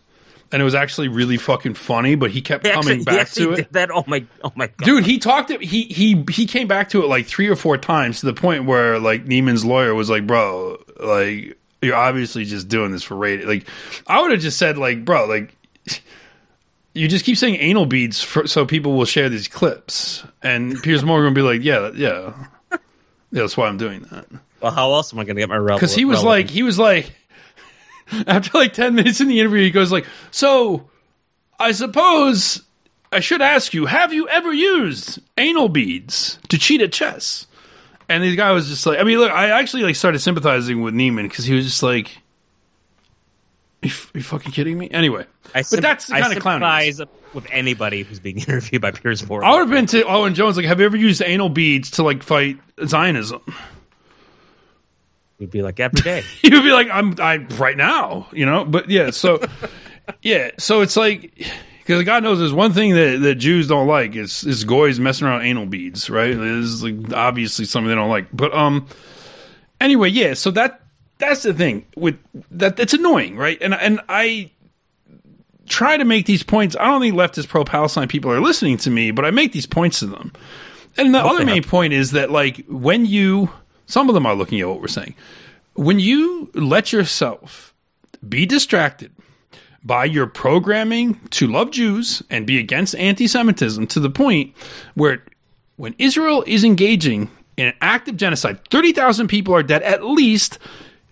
and it was actually really fucking funny. But he kept He coming actually- back to it. That oh my oh my god, Dude, he talked. It, he he he came back to it like three or four times to the point where like Niemann's lawyer was like, "Bro, like you're obviously just doing this for rating." Like, I would have just said, like, "Bro, like." You just keep saying anal beads for, so people will share these clips, and Piers Morgan will be like, "Yeah, yeah, yeah, that's why I'm doing that." Well, how else am I going to get my relevant? Because he was like, he was like, [LAUGHS] after like ten minutes in the interview, he goes like, "So, I suppose I should ask you: Have you ever used anal beads to cheat at chess?" And the guy was just like, I mean, look, I actually like started sympathizing with Niemann because he was just like, "Are you, are you fucking kidding me?" Anyway, I but that's the I kind of clown. with anybody who's being [LAUGHS] interviewed by Piers Morgan. I would have been to Owen Jones like, "Have you ever used anal beads to like fight Zionism?" You'd be like every day. [LAUGHS] You'd be like, I'm, I right now, you know. But yeah, so [LAUGHS] yeah, so it's like because God knows there's one thing that, that Jews don't like is is goys messing around anal beads, right? This is like obviously something they don't like. But um, anyway, yeah. So that that's the thing with that. It's annoying, right? And and I try to make these points. I don't think leftist pro Palestine people are listening to me, but I make these points to them. And the other main point is that like when you some of them are looking at what we're saying. When you let yourself be distracted by your programming to love Jews and be against anti Semitism to the point where when Israel is engaging in an act of genocide, 30,000 people are dead at least.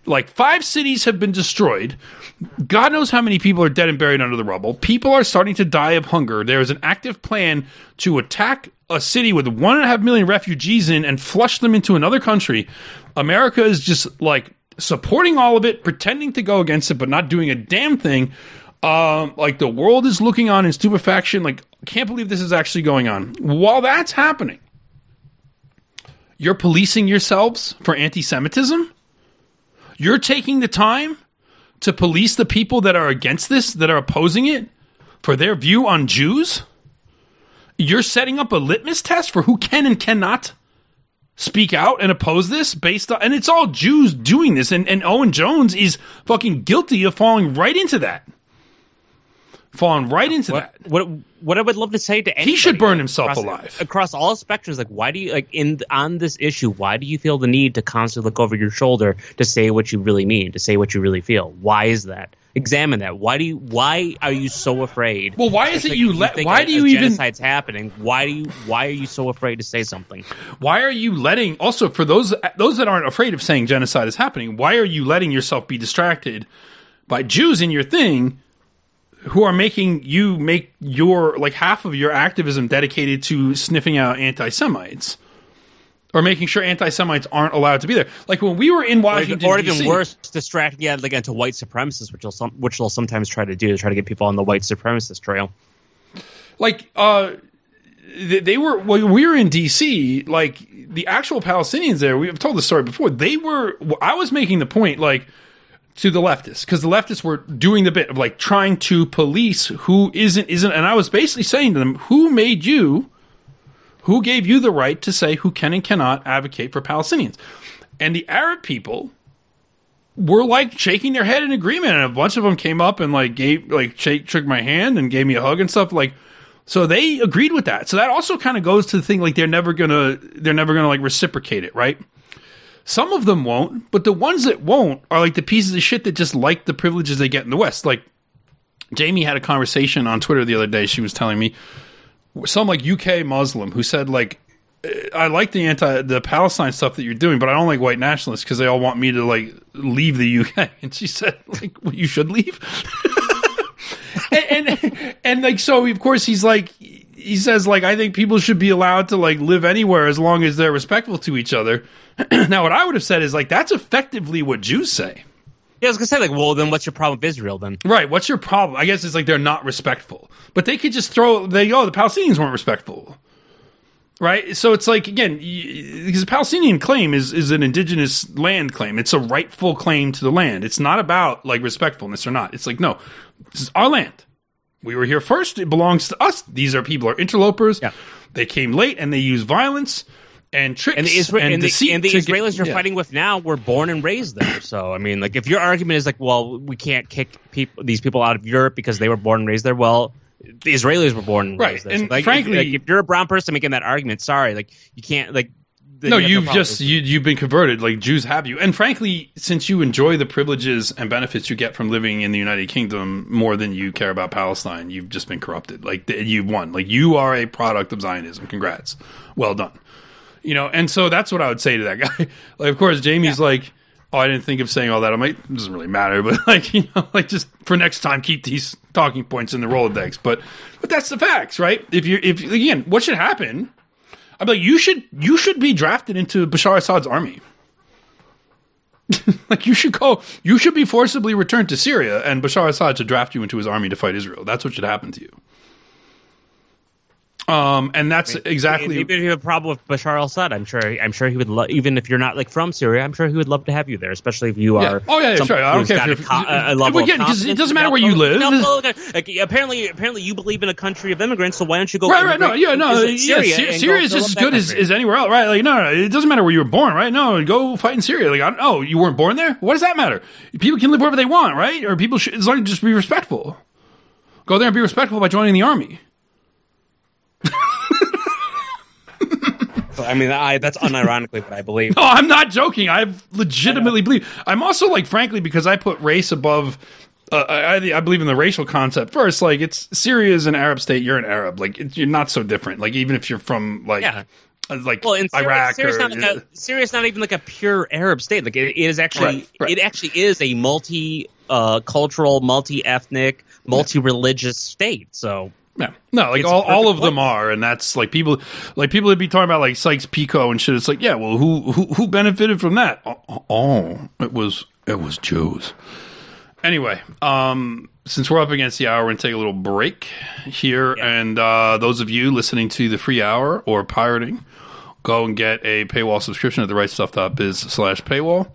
Like five cities have been destroyed. God knows how many people are dead and buried under the rubble. People are starting to die of hunger. There is an active plan to attack a city with one and a half million refugees in and flush them into another country. America is just like supporting all of it, pretending to go against it, but not doing a damn thing. Um, like the world is looking on in stupefaction. Like, can't believe this is actually going on. While that's happening, you're policing yourselves for anti Semitism. You're taking the time to police the people that are against this, that are opposing it, for their view on Jews. You're setting up a litmus test for who can and cannot speak out and oppose this based on, and it's all Jews doing this. And, and Owen Jones is fucking guilty of falling right into that. Falling right into What, that. what what I would love to say to anybody, should burn himself across, alive. across all spectrums. Like, why do you like in on this issue? Why do you feel the need to constantly look over your shoulder to say what you really mean, to say what you really feel? Why is that? Examine that. Why do you? Why are you so afraid? Well, why is it you let? Why do you even? genocide's happening? Why do you? Why are you so afraid to say something? Why are you letting? Also, for those those that aren't afraid of saying genocide is happening, why are you letting yourself be distracted by Jews in your thing, who are making you make your like half of your activism dedicated to sniffing out anti Semites? Or making sure anti-Semites aren't allowed to be there. Like when we were in Or even, Washington, or even worse, distracting yeah, like into white supremacists, which will some, which they'll sometimes try to do to try to get people on the white supremacist trail. like uh they, they were when we were in DC like the actual Palestinians there we've told the story before they were I was making the point like to the leftists because the leftists were doing the bit of like trying to police who isn't isn't and I was basically saying to them who made you who gave you the right to say who can and cannot advocate for Palestinians? And the Arab people were like shaking their head in agreement and a bunch of them came up and like gave like shake shook my hand and gave me a hug and stuff like so they agreed with that. So that also kind of goes to the thing like they're never gonna they're never gonna like reciprocate it right some of them won't, but the ones that won't are like the pieces of shit that just like the privileges they get in the West. Like Jamie had a conversation on Twitter the other day. She was telling me some like UK Muslim who said like "Eh, I like the anti the Palestine stuff that you're doing, but I don't like white nationalists because they all want me to like leave the UK. [LAUGHS] And she said like well, you should leave. [LAUGHS] and, and and like so of course he's like he says like I think people should be allowed to like live anywhere as long as they're respectful to each other. [CLEARS THROAT] now what I would have said is like that's effectively what Jews say. Yeah, I was gonna say like, well, then what's your problem with Israel then? Right, what's your problem? I guess it's like they're not respectful. But they could just throw they oh the Palestinians weren't respectful. Right? So it's like again, because the Palestinian claim is is an indigenous land claim. It's a rightful claim to the land. It's not about like respectfulness or not. It's like no, this is our land. We were here first. It belongs to us. These are people are interlopers. Yeah. They came late and they use violence and tricks And the, Isra- and, and the, and the to get- Israelis you're yeah. fighting with now were born and raised there. So I mean, like, if your argument is like, well, we can't kick people, these people out of Europe because they were born and raised there, well, the Israelis were born and Right, raised there. and so, like, frankly- if, like, if you're a brown person making that argument, sorry, like, you can't like. No, you have you've problem. just you, you've been converted. Like Jews have you, and frankly, since you enjoy the privileges and benefits you get from living in the United Kingdom more than you care about Palestine, you've just been corrupted. Like you've won. Like you are a product of Zionism. Congrats, well done. You know, and so that's what I would say to that [LAUGHS] guy. like, of course, Jamie's like, "Oh, I didn't think of saying all that." I'm like, "It doesn't really matter," [LAUGHS] but like, you know, like just for next time, keep these talking points in the Rolodex. But but that's the facts, right? If you if again, what should happen? I'm like, you should you should be drafted into Bashar Assad's army. [LAUGHS] like you should go, you should be forcibly returned to Syria, and Bashar Assad should draft you into his army to fight Israel. That's what should happen to you. Um, and that's exactly Even if you have a problem with Bashar al-Assad, I'm sure. I'm sure he would. Lo- even if you're not like from Syria, I'm sure he would love to have you there, especially if you Yeah. are. Oh, yeah, yeah, sure. I don't care if you're- co- a, a level Well, of again, 'cause it doesn't matter where you live. Like, apparently, apparently, you believe in a country of immigrants. So why don't you go? Right, right, no, yeah, no, yeah, Syria Syria, Syria is just as good as, as anywhere else, right? Like, no, no, it doesn't matter where you were born, right? No, go fight in Syria. Like, I don't, oh, you weren't born there? What does that matter? People can live wherever they want, right? Or people should, as long as just be respectful. Go there and be respectful by joining the army. I mean, I, that's unironically what I believe. [LAUGHS] No, I'm not joking. I legitimately believe. I'm also like, frankly, because I put race above. Uh, I, I believe in the racial concept first. Like, it's Syria is an Arab state. You're an Arab. Like, it, you're not so different. Like, even if you're from like, Yeah. uh, like Well, in Syria, Iraq Syria's or not like a, Syria's not even like a pure Arab state. Like it, it is actually, Right, right. it actually is a multi uh, cultural, multi ethnic, multi religious state. So Yeah. No, like It's all, all of them are, and that's like people like people would be talking about like Sykes Picot and shit. It's like, yeah, well, who who who benefited from that? Oh, oh, it was it was Jews. Anyway, um, since we're up against the hour, we're gonna take a little break here, and uh, those of you listening to the free hour or pirating, go and get a paywall subscription at the right stuff.biz slash paywall.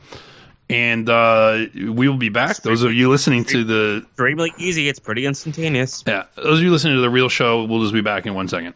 And uh, we will be back. Those of you listening to the extremely easy. It's pretty instantaneous. yeah, those of you listening to the real show, we'll just be back in one second.